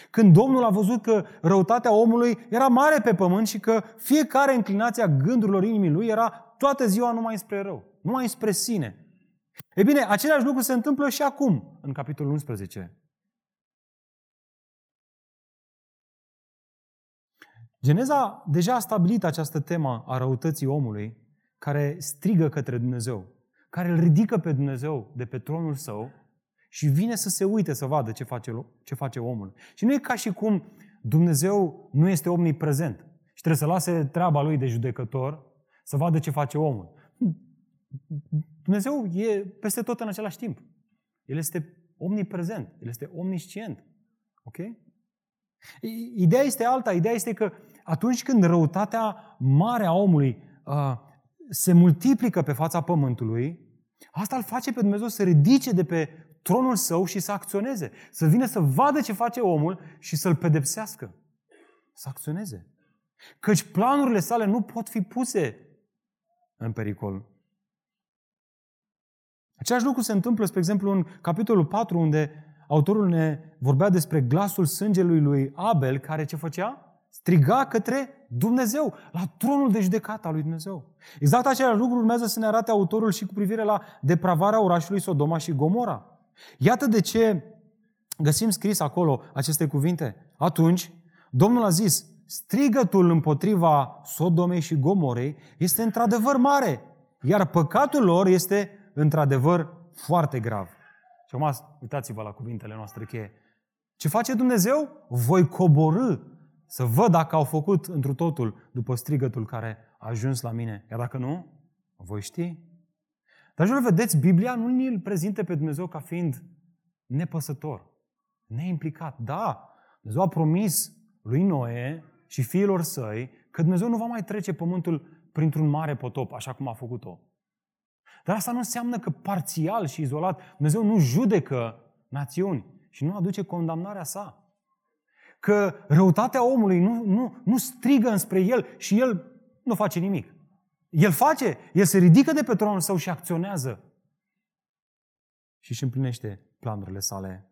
Când Domnul a văzut că răutatea omului era mare pe pământ și că fiecare înclinație a gândurilor inimii lui era toată ziua numai spre rău, numai spre sine. E bine, același lucru se întâmplă și acum, în capitolul 11. Geneza deja a stabilit această temă a răutății omului care strigă către Dumnezeu, care îl ridică pe Dumnezeu de pe tronul său și vine să se uite să vadă ce face, ce face omul. Și nu e ca și cum Dumnezeu nu este omniprezent și trebuie să lase treaba lui de judecător să vadă ce face omul. Dumnezeu e peste tot în același timp. El este omniprezent, El este omniscient. Ok? Ideea este alta. Ideea este că atunci când răutatea mare a omului uh, se multiplică pe fața pământului, asta îl face pe Dumnezeu să ridice de pe tronul său și să acționeze. Să vină să vadă ce face omul și să-l pedepsească. Să acționeze. Căci planurile sale nu pot fi puse în pericol. Același lucru se întâmplă, spre exemplu, în capitolul 4, unde autorul ne vorbea despre glasul sângelui lui Abel, care ce făcea? Striga către Dumnezeu, la tronul de judecată al lui Dumnezeu. Exact același lucru urmează să ne arate autorul și cu privire la depravarea orașului Sodoma și Gomora. Iată de ce găsim scris acolo aceste cuvinte. Atunci, Domnul a zis, strigătul împotriva Sodomei și Gomorei este într-adevăr mare, iar păcatul lor este într-adevăr foarte grav. Și acum uitați-vă la cuvintele noastre cheie. Ce face Dumnezeu? Voi coborâ să văd dacă au făcut întru totul după strigătul care a ajuns la mine. Iar dacă nu, voi ști. Dragilor, vedeți, Biblia nu ne-l prezintă pe Dumnezeu ca fiind nepăsător, neimplicat. Da, Dumnezeu a promis lui Noe și fiilor săi că Dumnezeu nu va mai trece pământul printr-un mare potop, așa cum a făcut-o. Dar asta nu înseamnă că parțial și izolat Dumnezeu nu judecă națiuni și nu aduce condamnarea sa. Că răutatea omului nu, nu, nu strigă înspre el și el nu face nimic. El face, el se ridică de pe tronul său și acționează. Și își împlinește planurile sale.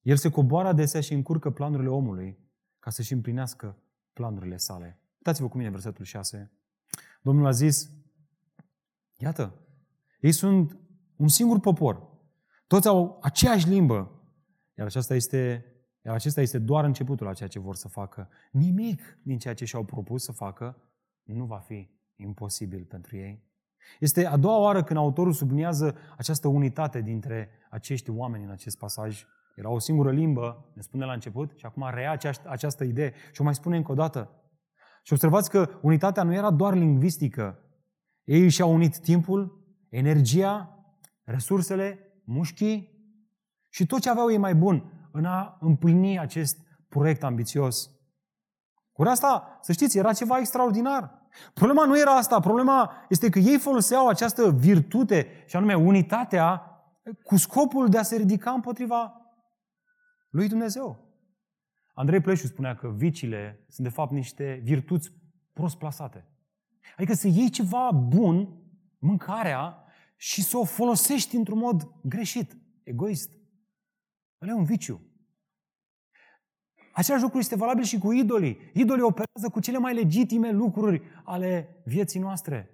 El se coboară adesea și încurcă planurile omului ca să-și împlinească planurile sale. Uitați-vă cu mine versetul 6. Domnul a zis, iată, ei sunt un singur popor. Toți au aceeași limbă. Iar aceasta este, iar acesta este doar începutul a ceea ce vor să facă. Nimic din ceea ce și-au propus să facă nu va fi imposibil pentru ei. Este a doua oară când autorul subliniază această unitate dintre acești oameni în acest pasaj. Era o singură limbă, ne spune la început, și acum rea această, această idee și o mai spune încă o dată. Și observați că unitatea nu era doar lingvistică. Ei și-au unit timpul, energia, resursele, mușchii și tot ce aveau ei mai bun în a împlini acest proiect ambițios. Cu asta, să știți, era ceva extraordinar. Problema nu era asta, problema este că ei foloseau această virtute, și anume unitatea, cu scopul de a se ridica împotriva lui Dumnezeu. Andrei Pleșu spunea că vicile sunt de fapt niște virtuți prost plasate. Adică să iei ceva bun, mâncarea, și să o folosești într-un mod greșit, egoist. Ăla e un viciu. Același lucru este valabil și cu idolii. Idolii operează cu cele mai legitime lucruri ale vieții noastre.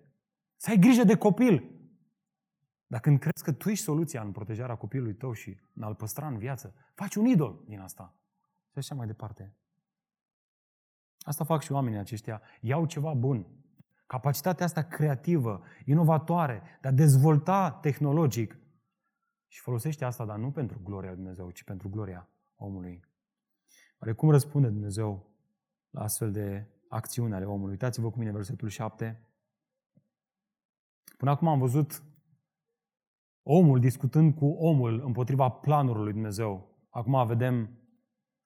Să ai grijă de copil. Dar când crezi că tu ești soluția în protejarea copilului tău și în a-l păstra în viață, faci un idol din asta. Și așa mai departe. Asta fac și oamenii aceștia. Iau ceva bun. Capacitatea asta creativă, inovatoare, de a dezvolta tehnologic și folosește asta, dar nu pentru gloria lui Dumnezeu, ci pentru gloria omului. Oare cum răspunde Dumnezeu la astfel de acțiuni ale omului? Uitați-vă cu mine versetul 7. Până acum am văzut omul discutând cu omul împotriva planurilor lui Dumnezeu. Acum vedem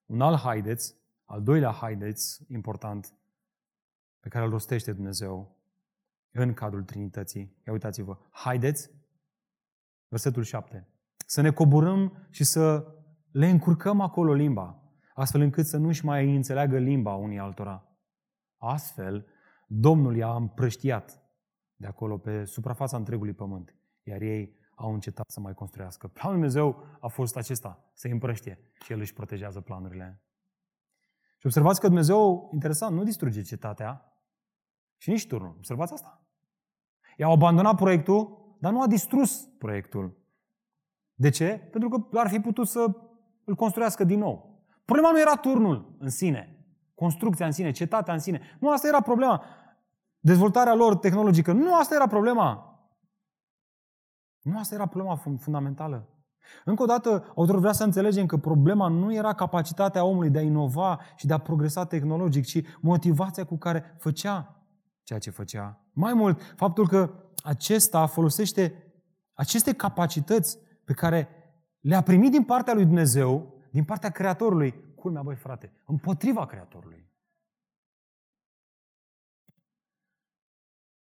un alt haideț, al doilea haideț important, pe care îl rostește Dumnezeu în cadrul Trinității. Ia uitați-vă. Haideți, versetul 7, să ne coborâm și să le încurcăm acolo limba, astfel încât să nu-și mai înțeleagă limba unii altora. Astfel, Domnul i-a împrăștiat de acolo pe suprafața întregului pământ, iar ei au încetat să mai construiască. Planul Dumnezeu a fost acesta, să îi împrăștie și El își protejează planurile. Și observați că Dumnezeu, interesant, nu distruge cetatea și nici turnul. Observați asta. I-au abandonat proiectul, dar nu a distrus proiectul. De ce? Pentru că ar fi putut să îl construiască din nou. Problema nu era turnul în sine, construcția în sine, cetatea în sine. Nu asta era problema. Dezvoltarea lor tehnologică. Nu asta era problema. Nu asta era problema fundamentală. Încă o dată, autorul vrea să înțelegem că problema nu era capacitatea omului de a inova și de a progresa tehnologic, ci motivația cu care făcea ceea ce făcea. Mai mult, faptul că acesta folosește aceste capacități pe care le-a primit din partea lui Dumnezeu din partea Creatorului, culmea, băi frate, împotriva Creatorului.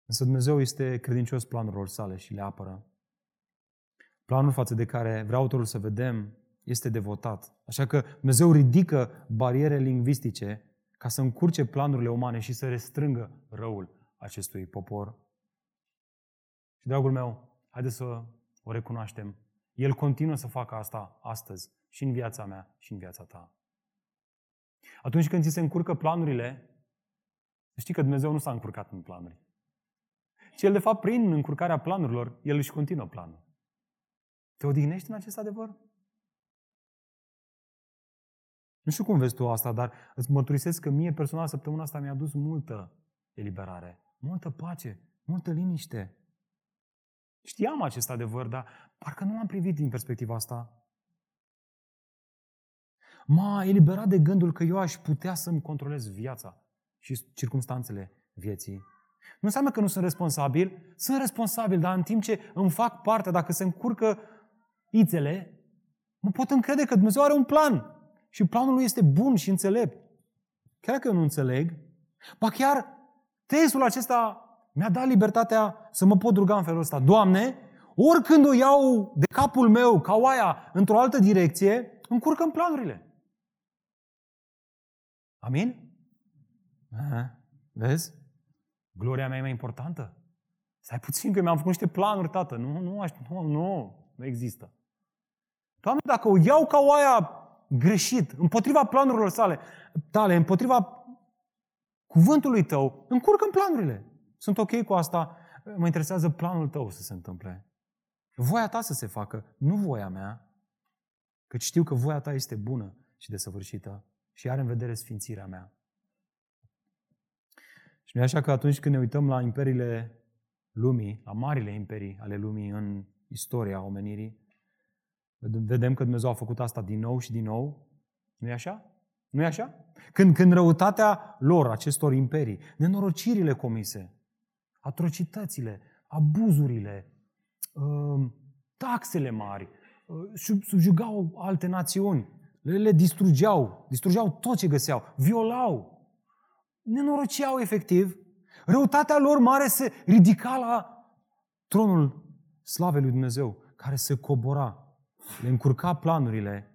Însă Dumnezeu este credincios planurilor sale și le apără. Planul față de care vrea autorul să vedem este devotat. Așa că Dumnezeu ridică bariere lingvistice ca să încurce planurile umane și să restrângă răul acestui popor. Și, dragul meu, haideți să o recunoaștem. El continuă să facă asta astăzi și în viața mea și în viața ta. Atunci când ți se încurcă planurile, știi că Dumnezeu nu s-a încurcat în planuri. Și El, de fapt, prin încurcarea planurilor, El își continuă planul. Te odihnești în acest adevăr? Nu știu cum vezi tu asta, dar îți mărturisesc că mie personal săptămâna asta mi-a adus multă eliberare, multă pace, multă liniște. Știam acest adevăr, dar parcă nu l-am privit din perspectiva asta m-a eliberat de gândul că eu aș putea să-mi controlez viața și circumstanțele vieții. Nu înseamnă că nu sunt responsabil, sunt responsabil, dar în timp ce îmi fac parte, dacă se încurcă ițele, mă pot încrede că Dumnezeu are un plan și planul lui este bun și înțelept. Chiar dacă eu nu înțeleg, ba chiar testul acesta mi-a dat libertatea să mă pot ruga în felul ăsta. Doamne, oricând o iau de capul meu ca oaia într-o altă direcție, încurcă planurile. Amin? Aha. Vezi? Gloria mea e mai importantă. Stai puțin că mi-am făcut niște planuri, tată. Nu, nu, nu, nu, nu există. Doamne, dacă o iau ca oaia greșit, împotriva planurilor sale, tale, împotriva cuvântului tău, încurcă în planurile. Sunt ok cu asta, mă interesează planul tău să se întâmple. Voia ta să se facă, nu voia mea, că știu că voia ta este bună și desăvârșită și are în vedere sfințirea mea. Și nu e așa că atunci când ne uităm la imperiile lumii, la marile imperii ale lumii în istoria omenirii, vedem că Dumnezeu a făcut asta din nou și din nou. nu e așa? nu e așa? Când, când răutatea lor, acestor imperii, nenorocirile comise, atrocitățile, abuzurile, uh, taxele mari, uh, subjugau alte națiuni, le, le distrugeau, distrugeau tot ce găseau, violau, nenoroceau efectiv, răutatea lor mare se ridica la tronul slavei lui Dumnezeu, care se cobora, le încurca planurile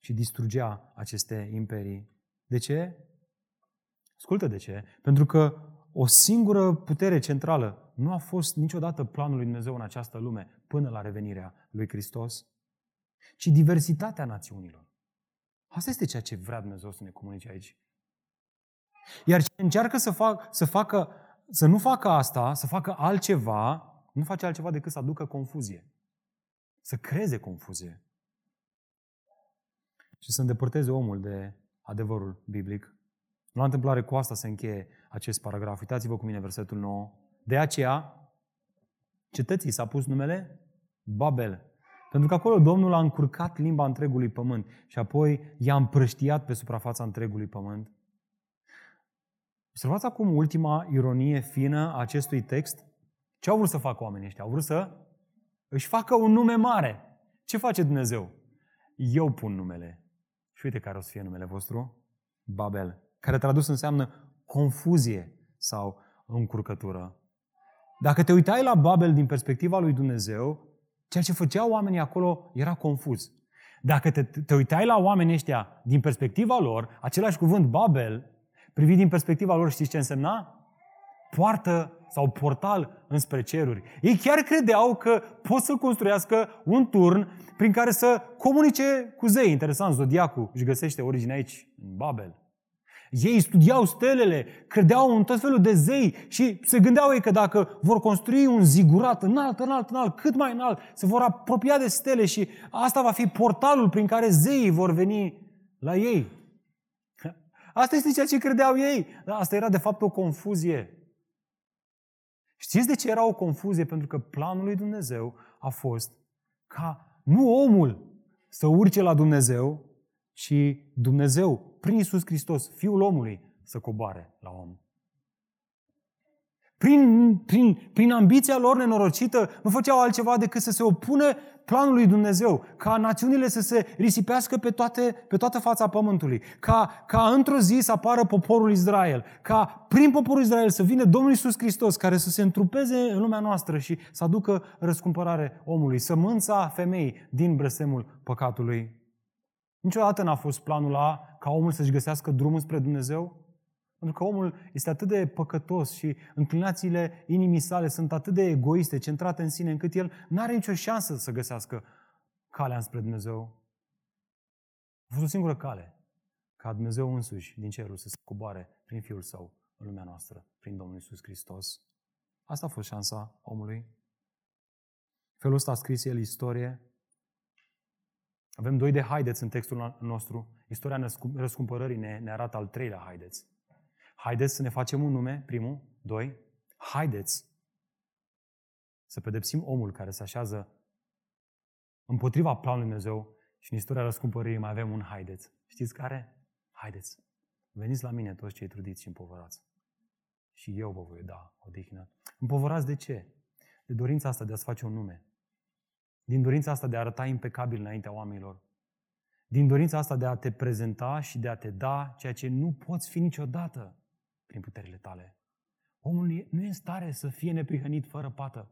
și distrugea aceste imperii. De ce? Ascultă de ce. Pentru că o singură putere centrală nu a fost niciodată planul lui Dumnezeu în această lume până la revenirea lui Hristos, ci diversitatea națiunilor. Asta este ceea ce vrea Dumnezeu să ne comunice aici. Iar ce încearcă să, fac, să, facă, să nu facă asta, să facă altceva, nu face altceva decât să aducă confuzie. Să creeze confuzie. Și să îndepărteze omul de adevărul biblic. Nu la întâmplare cu asta se încheie acest paragraf. Uitați-vă cu mine versetul 9. De aceea, cetății s-a pus numele Babel. Pentru că acolo Domnul a încurcat limba întregului pământ și apoi i-a împrăștiat pe suprafața întregului pământ. Observați acum ultima ironie fină a acestui text. Ce au vrut să facă oamenii ăștia? Au vrut să își facă un nume mare. Ce face Dumnezeu? Eu pun numele. Și uite care o să fie numele vostru. Babel. Care tradus înseamnă confuzie sau încurcătură. Dacă te uitai la Babel din perspectiva lui Dumnezeu, ceea ce făceau oamenii acolo era confuz. Dacă te, te uitai la oamenii ăștia din perspectiva lor, același cuvânt Babel, privit din perspectiva lor, știți ce însemna? Poartă sau portal înspre ceruri. Ei chiar credeau că pot să construiască un turn prin care să comunice cu zei. Interesant, Zodiacul își găsește originea aici, în Babel. Ei studiau stelele, credeau în tot felul de zei și se gândeau ei că dacă vor construi un zigurat înalt, înalt, înalt, cât mai înalt, se vor apropia de stele și asta va fi portalul prin care zeii vor veni la ei. Asta este ceea ce credeau ei. Dar asta era de fapt o confuzie. Știți de ce era o confuzie? Pentru că planul lui Dumnezeu a fost ca nu omul să urce la Dumnezeu, ci Dumnezeu, prin Isus Hristos, Fiul omului, să coboare la om. Prin, prin, prin ambiția lor nenorocită, nu făceau altceva decât să se opună planului lui Dumnezeu, ca națiunile să se risipească pe, toate, pe toată fața pământului, ca, ca într-o zi să apară poporul Israel, ca prin poporul Israel să vină Domnul Isus Hristos, care să se întrupeze în lumea noastră și să aducă răscumpărare omului, sămânța femeii din brăsemul păcatului. Niciodată n-a fost planul A ca omul să-și găsească drumul spre Dumnezeu, pentru că omul este atât de păcătos și înclinațiile inimii sale sunt atât de egoiste, centrate în sine, încât el nu are nicio șansă să găsească calea înspre Dumnezeu. A fost o singură cale, ca Dumnezeu însuși din cerul să se coboare prin Fiul Său în lumea noastră, prin Domnul Isus Hristos. Asta a fost șansa omului. Felul ăsta a scris el istorie. Avem doi de haideți în textul nostru. Istoria răscumpărării ne, ne arată al treilea haideți. Haideți să ne facem un nume, primul. Doi, haideți să pedepsim omul care se așează împotriva planului Dumnezeu și în istoria răscumpăririi mai avem un haideți. Știți care? Haideți. Veniți la mine toți cei trudiți și împovărați. Și eu vă voi da odihnă. Împovărați de ce? De dorința asta de a-ți face un nume. Din dorința asta de a arăta impecabil înaintea oamenilor. Din dorința asta de a te prezenta și de a te da ceea ce nu poți fi niciodată prin puterile tale. Omul nu e în stare să fie neprihănit fără pată.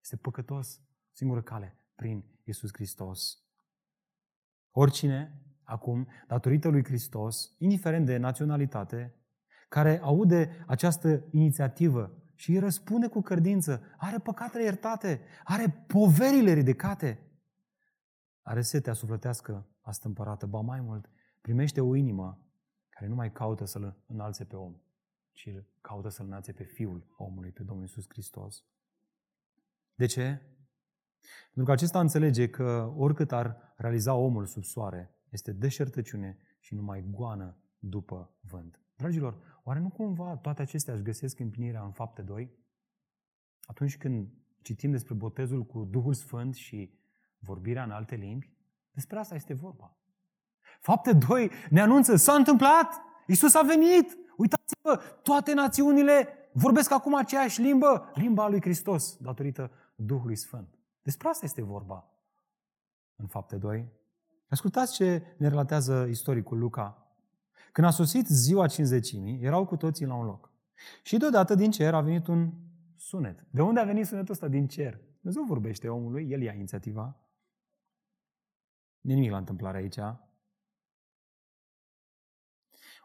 Este păcătos, singură cale, prin Isus Hristos. Oricine, acum, datorită lui Hristos, indiferent de naționalitate, care aude această inițiativă și îi răspunde cu credință, are păcatele iertate, are poverile ridicate, are setea sufletească astâmpărată, ba mai mult, primește o inimă care nu mai caută să-L înalțe pe om, ci caută să-L înalțe pe Fiul omului, pe Domnul Iisus Hristos. De ce? Pentru că acesta înțelege că oricât ar realiza omul sub soare, este deșertăciune și numai goană după vânt. Dragilor, oare nu cumva toate acestea își găsesc împlinirea în fapte 2? atunci când citim despre botezul cu Duhul Sfânt și vorbirea în alte limbi, despre asta este vorba. Fapte 2 ne anunță, s-a întâmplat, Isus a venit, uitați-vă, toate națiunile vorbesc acum aceeași limbă, limba lui Hristos, datorită Duhului Sfânt. Despre asta este vorba în fapte 2. Ascultați ce ne relatează istoricul Luca. Când a sosit ziua cinzecimii, erau cu toții la un loc. Și deodată din cer a venit un sunet. De unde a venit sunetul ăsta? Din cer. Dumnezeu vorbește omului, el ia inițiativa. Nimic la întâmplare aici.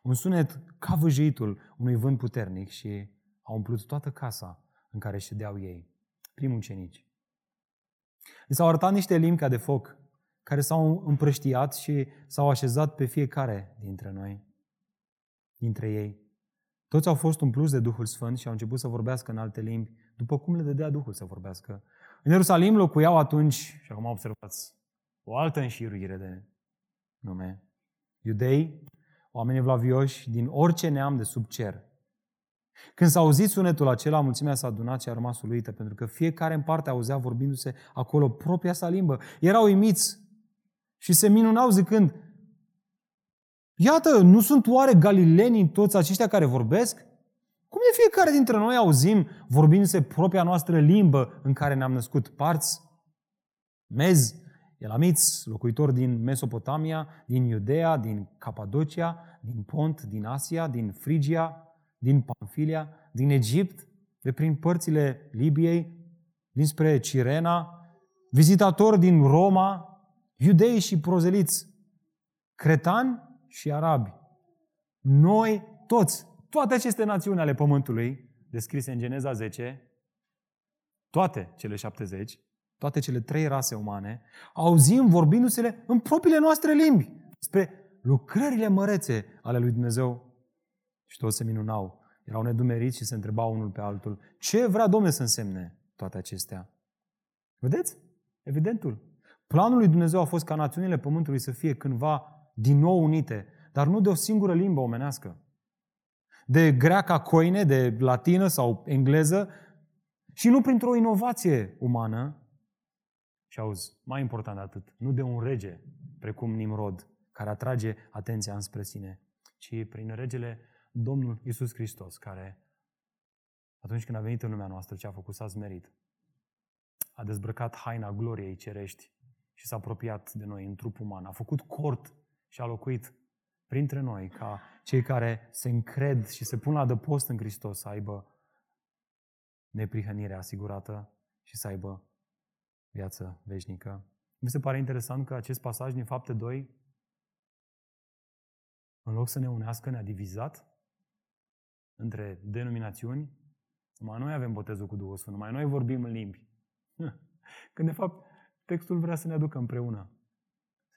Un sunet ca vâjuitul unui vânt puternic și a umplut toată casa în care ședeau ei, primul cenici. Li s-au arătat niște limbi ca de foc, care s-au împrăștiat și s-au așezat pe fiecare dintre noi, dintre ei. Toți au fost umpluți de Duhul Sfânt și au început să vorbească în alte limbi, după cum le dădea Duhul să vorbească. În Ierusalim locuiau atunci, și acum observați, o altă înșiruire de nume. Iudei, oameni vlavioși din orice neam de sub cer. Când s-a auzit sunetul acela, mulțimea s-a adunat și a rămas uluită, pentru că fiecare în parte auzea vorbindu-se acolo propria sa limbă. Erau uimiți și se minunau zicând, Iată, nu sunt oare galilenii toți aceștia care vorbesc? Cum de fiecare dintre noi auzim vorbindu-se propria noastră limbă în care ne-am născut? Parți? Mezi, elamiți, locuitori din Mesopotamia, din Iudea, din Capadocia, din Pont, din Asia, din Frigia, din Pamfilia, din Egipt, de prin părțile Libiei, dinspre Cirena, vizitatori din Roma, iudei și prozeliți, cretani și arabi. Noi toți, toate aceste națiuni ale pământului, descrise în Geneza 10, toate cele 70, toate cele trei rase umane, auzim vorbindu-se în propriile noastre limbi spre lucrările mărețe ale lui Dumnezeu. Și toți se minunau. Erau nedumeriți și se întrebau unul pe altul. Ce vrea Domnul să însemne toate acestea? Vedeți? Evidentul. Planul lui Dumnezeu a fost ca națiunile pământului să fie cândva din nou unite, dar nu de o singură limbă omenească. De greaca coine, de latină sau engleză, și nu printr-o inovație umană, și auzi, mai important de atât, nu de un rege precum Nimrod, care atrage atenția înspre sine, ci prin regele Domnul Isus Hristos, care atunci când a venit în lumea noastră, ce a făcut? S-a zmerit. A dezbrăcat haina gloriei cerești și s-a apropiat de noi în trup uman. A făcut cort și a locuit printre noi ca cei care se încred și se pun la adăpost în Hristos să aibă neprihănire asigurată și să aibă viață veșnică. Mi se pare interesant că acest pasaj din fapte 2, în loc să ne unească, ne-a divizat între denominațiuni. Numai noi avem botezul cu Duhul Sfânt, numai noi vorbim în limbi. Când de fapt textul vrea să ne aducă împreună.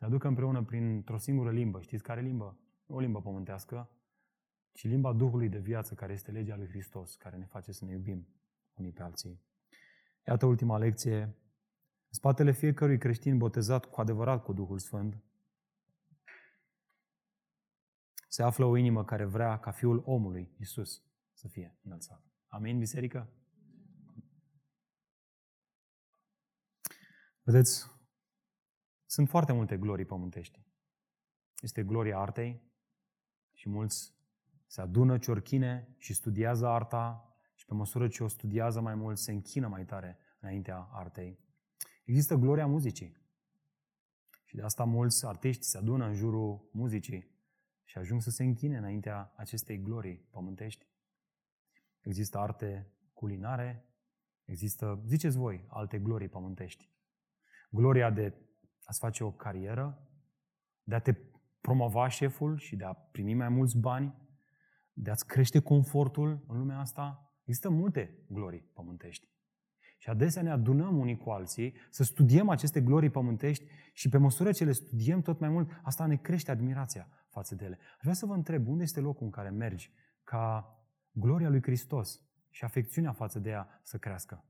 Să ne aducă împreună printr-o singură limbă. Știți care limbă? Nu o limbă pământească, ci limba Duhului de viață, care este legea lui Hristos, care ne face să ne iubim unii pe alții. Iată ultima lecție. În spatele fiecărui creștin botezat cu adevărat cu Duhul Sfânt, se află o inimă care vrea ca Fiul omului, Isus, să fie înălțat. Amin, biserică? Vedeți, sunt foarte multe glorii pământești. Este gloria artei și mulți se adună ciorchine și studiază arta și pe măsură ce o studiază mai mult, se închină mai tare înaintea artei. Există gloria muzicii. Și de asta mulți artiști se adună în jurul muzicii și ajung să se închine înaintea acestei glorii pământești. Există arte culinare, există, ziceți voi, alte glorii pământești. Gloria de a-ți face o carieră, de a te promova șeful și de a primi mai mulți bani, de a-ți crește confortul în lumea asta. Există multe glorii pământești. Și adesea ne adunăm unii cu alții să studiem aceste glorii pământești și pe măsură ce le studiem tot mai mult, asta ne crește admirația față de ele. Aș vrea să vă întreb, unde este locul în care mergi ca gloria lui Hristos și afecțiunea față de ea să crească?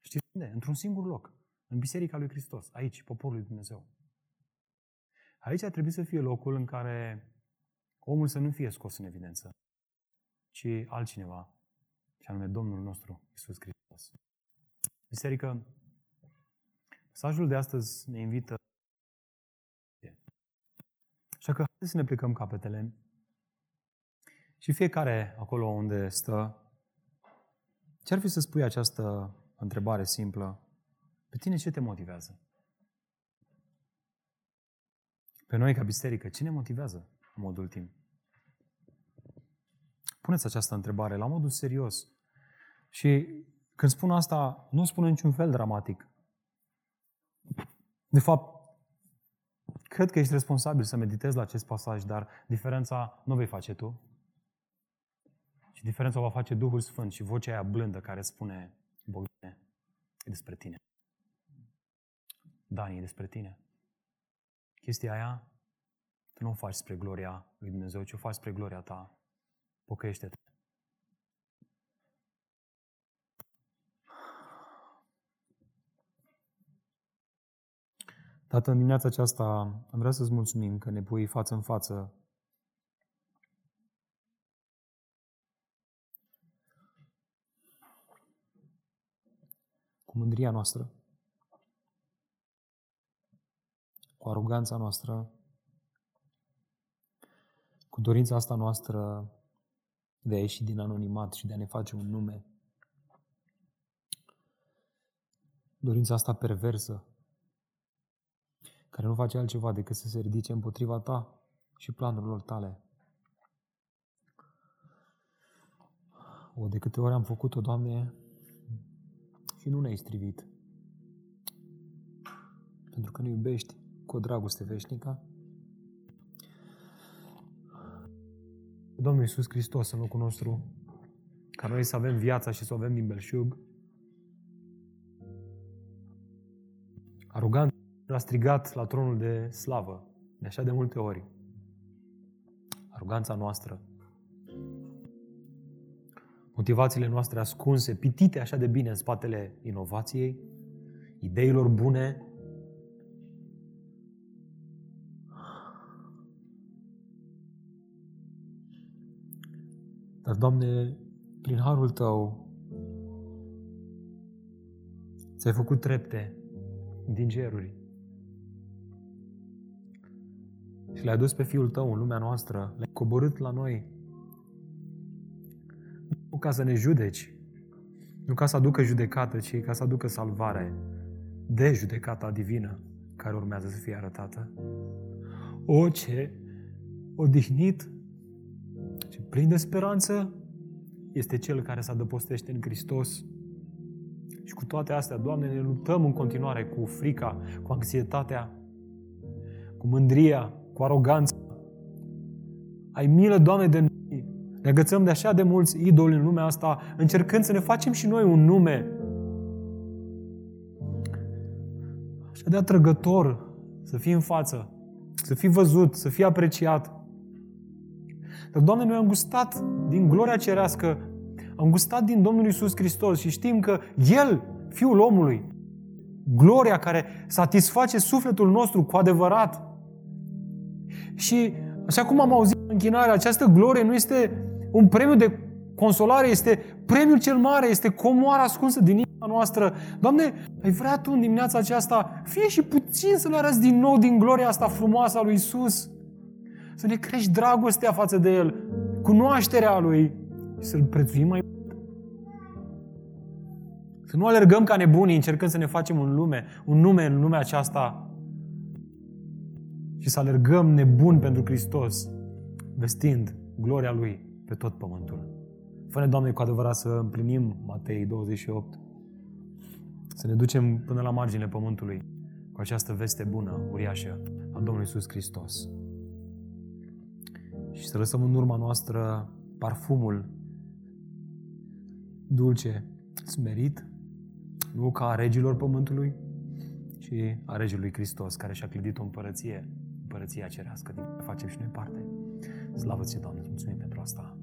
Știți unde? Într-un singur loc. În Biserica lui Hristos, aici, poporul lui Dumnezeu. Aici ar trebui să fie locul în care omul să nu fie scos în evidență, ci altcineva și anume Domnul nostru, Isus Hristos. Biserică, mesajul de astăzi ne invită Așa că haideți să ne plecăm capetele și fiecare acolo unde stă, ce ar fi să spui această întrebare simplă? Pe tine ce te motivează? Pe noi ca biserică, ce ne motivează în mod ultim? Puneți această întrebare la modul serios. Și când spun asta, nu spun în niciun fel dramatic. De fapt, cred că ești responsabil să meditezi la acest pasaj, dar diferența nu vei face tu. Și diferența o va face Duhul Sfânt și vocea aia blândă care spune, Bogdane, e despre tine. Dani, e despre tine. Chestia aia, tu nu o faci spre gloria lui Dumnezeu, ci o faci spre gloria ta. Pocăiește-te. Tată, în dimineața aceasta am vrea să-ți mulțumim că ne pui față în față cu mândria noastră, cu aroganța noastră, cu dorința asta noastră de a ieși din anonimat și de a ne face un nume. Dorința asta perversă, care nu face altceva decât să se ridice împotriva ta și planurilor tale. O, de câte ori am făcut-o, Doamne, și nu ne-ai strivit. Pentru că ne iubești cu o dragoste veșnică. Domnul Iisus Hristos în locul nostru, ca noi să avem viața și să o avem din belșug, arogant a strigat la tronul de slavă de așa de multe ori. Aroganța noastră, motivațiile noastre ascunse, pitite așa de bine în spatele inovației, ideilor bune, Dar, Doamne, prin harul Tău, ți-ai făcut trepte din ceruri și le-ai adus pe Fiul Tău în lumea noastră, le-ai coborât la noi nu ca să ne judeci, nu ca să aducă judecată, ci ca să aducă salvare de judecata divină care urmează să fie arătată. O, ce odihnit și plin de speranță este Cel care se adăpostește în Hristos. Și cu toate astea, Doamne, ne luptăm în continuare cu frica, cu anxietatea, cu mândria, cu aroganța. Ai milă, Doamne, de ne agățăm de așa de mulți idoli în lumea asta, încercând să ne facem și noi un nume. Așa de atrăgător să fii în față, să fii văzut, să fii apreciat. Dar, Doamne, noi am gustat din gloria cerească, am gustat din Domnul Isus Hristos și știm că El, Fiul omului, gloria care satisface sufletul nostru cu adevărat. Și așa cum am auzit în închinare, această glorie nu este un premiu de consolare este premiul cel mare, este comoara ascunsă din inima noastră. Doamne, ai vrea Tu în dimineața aceasta, fie și puțin să le arăți din nou din gloria asta frumoasă a lui Isus. Să ne crești dragostea față de El, cunoașterea Lui și să-L prețuim mai mult. Să nu alergăm ca nebunii încercând să ne facem un lume, un nume în lumea aceasta și să alergăm nebun pentru Hristos, vestind gloria Lui pe tot pământul. Fă-ne, Doamne, cu adevărat să împlinim Matei 28, să ne ducem până la marginile pământului cu această veste bună, uriașă, a Domnului Iisus Hristos. Și să lăsăm în urma noastră parfumul dulce, smerit, nu ca a regilor pământului, ci a regelui Hristos, care și-a clădit o împărăție, împărăția cerească, din care facem și noi parte. Slavă ți Doamne, mulțumim pentru asta.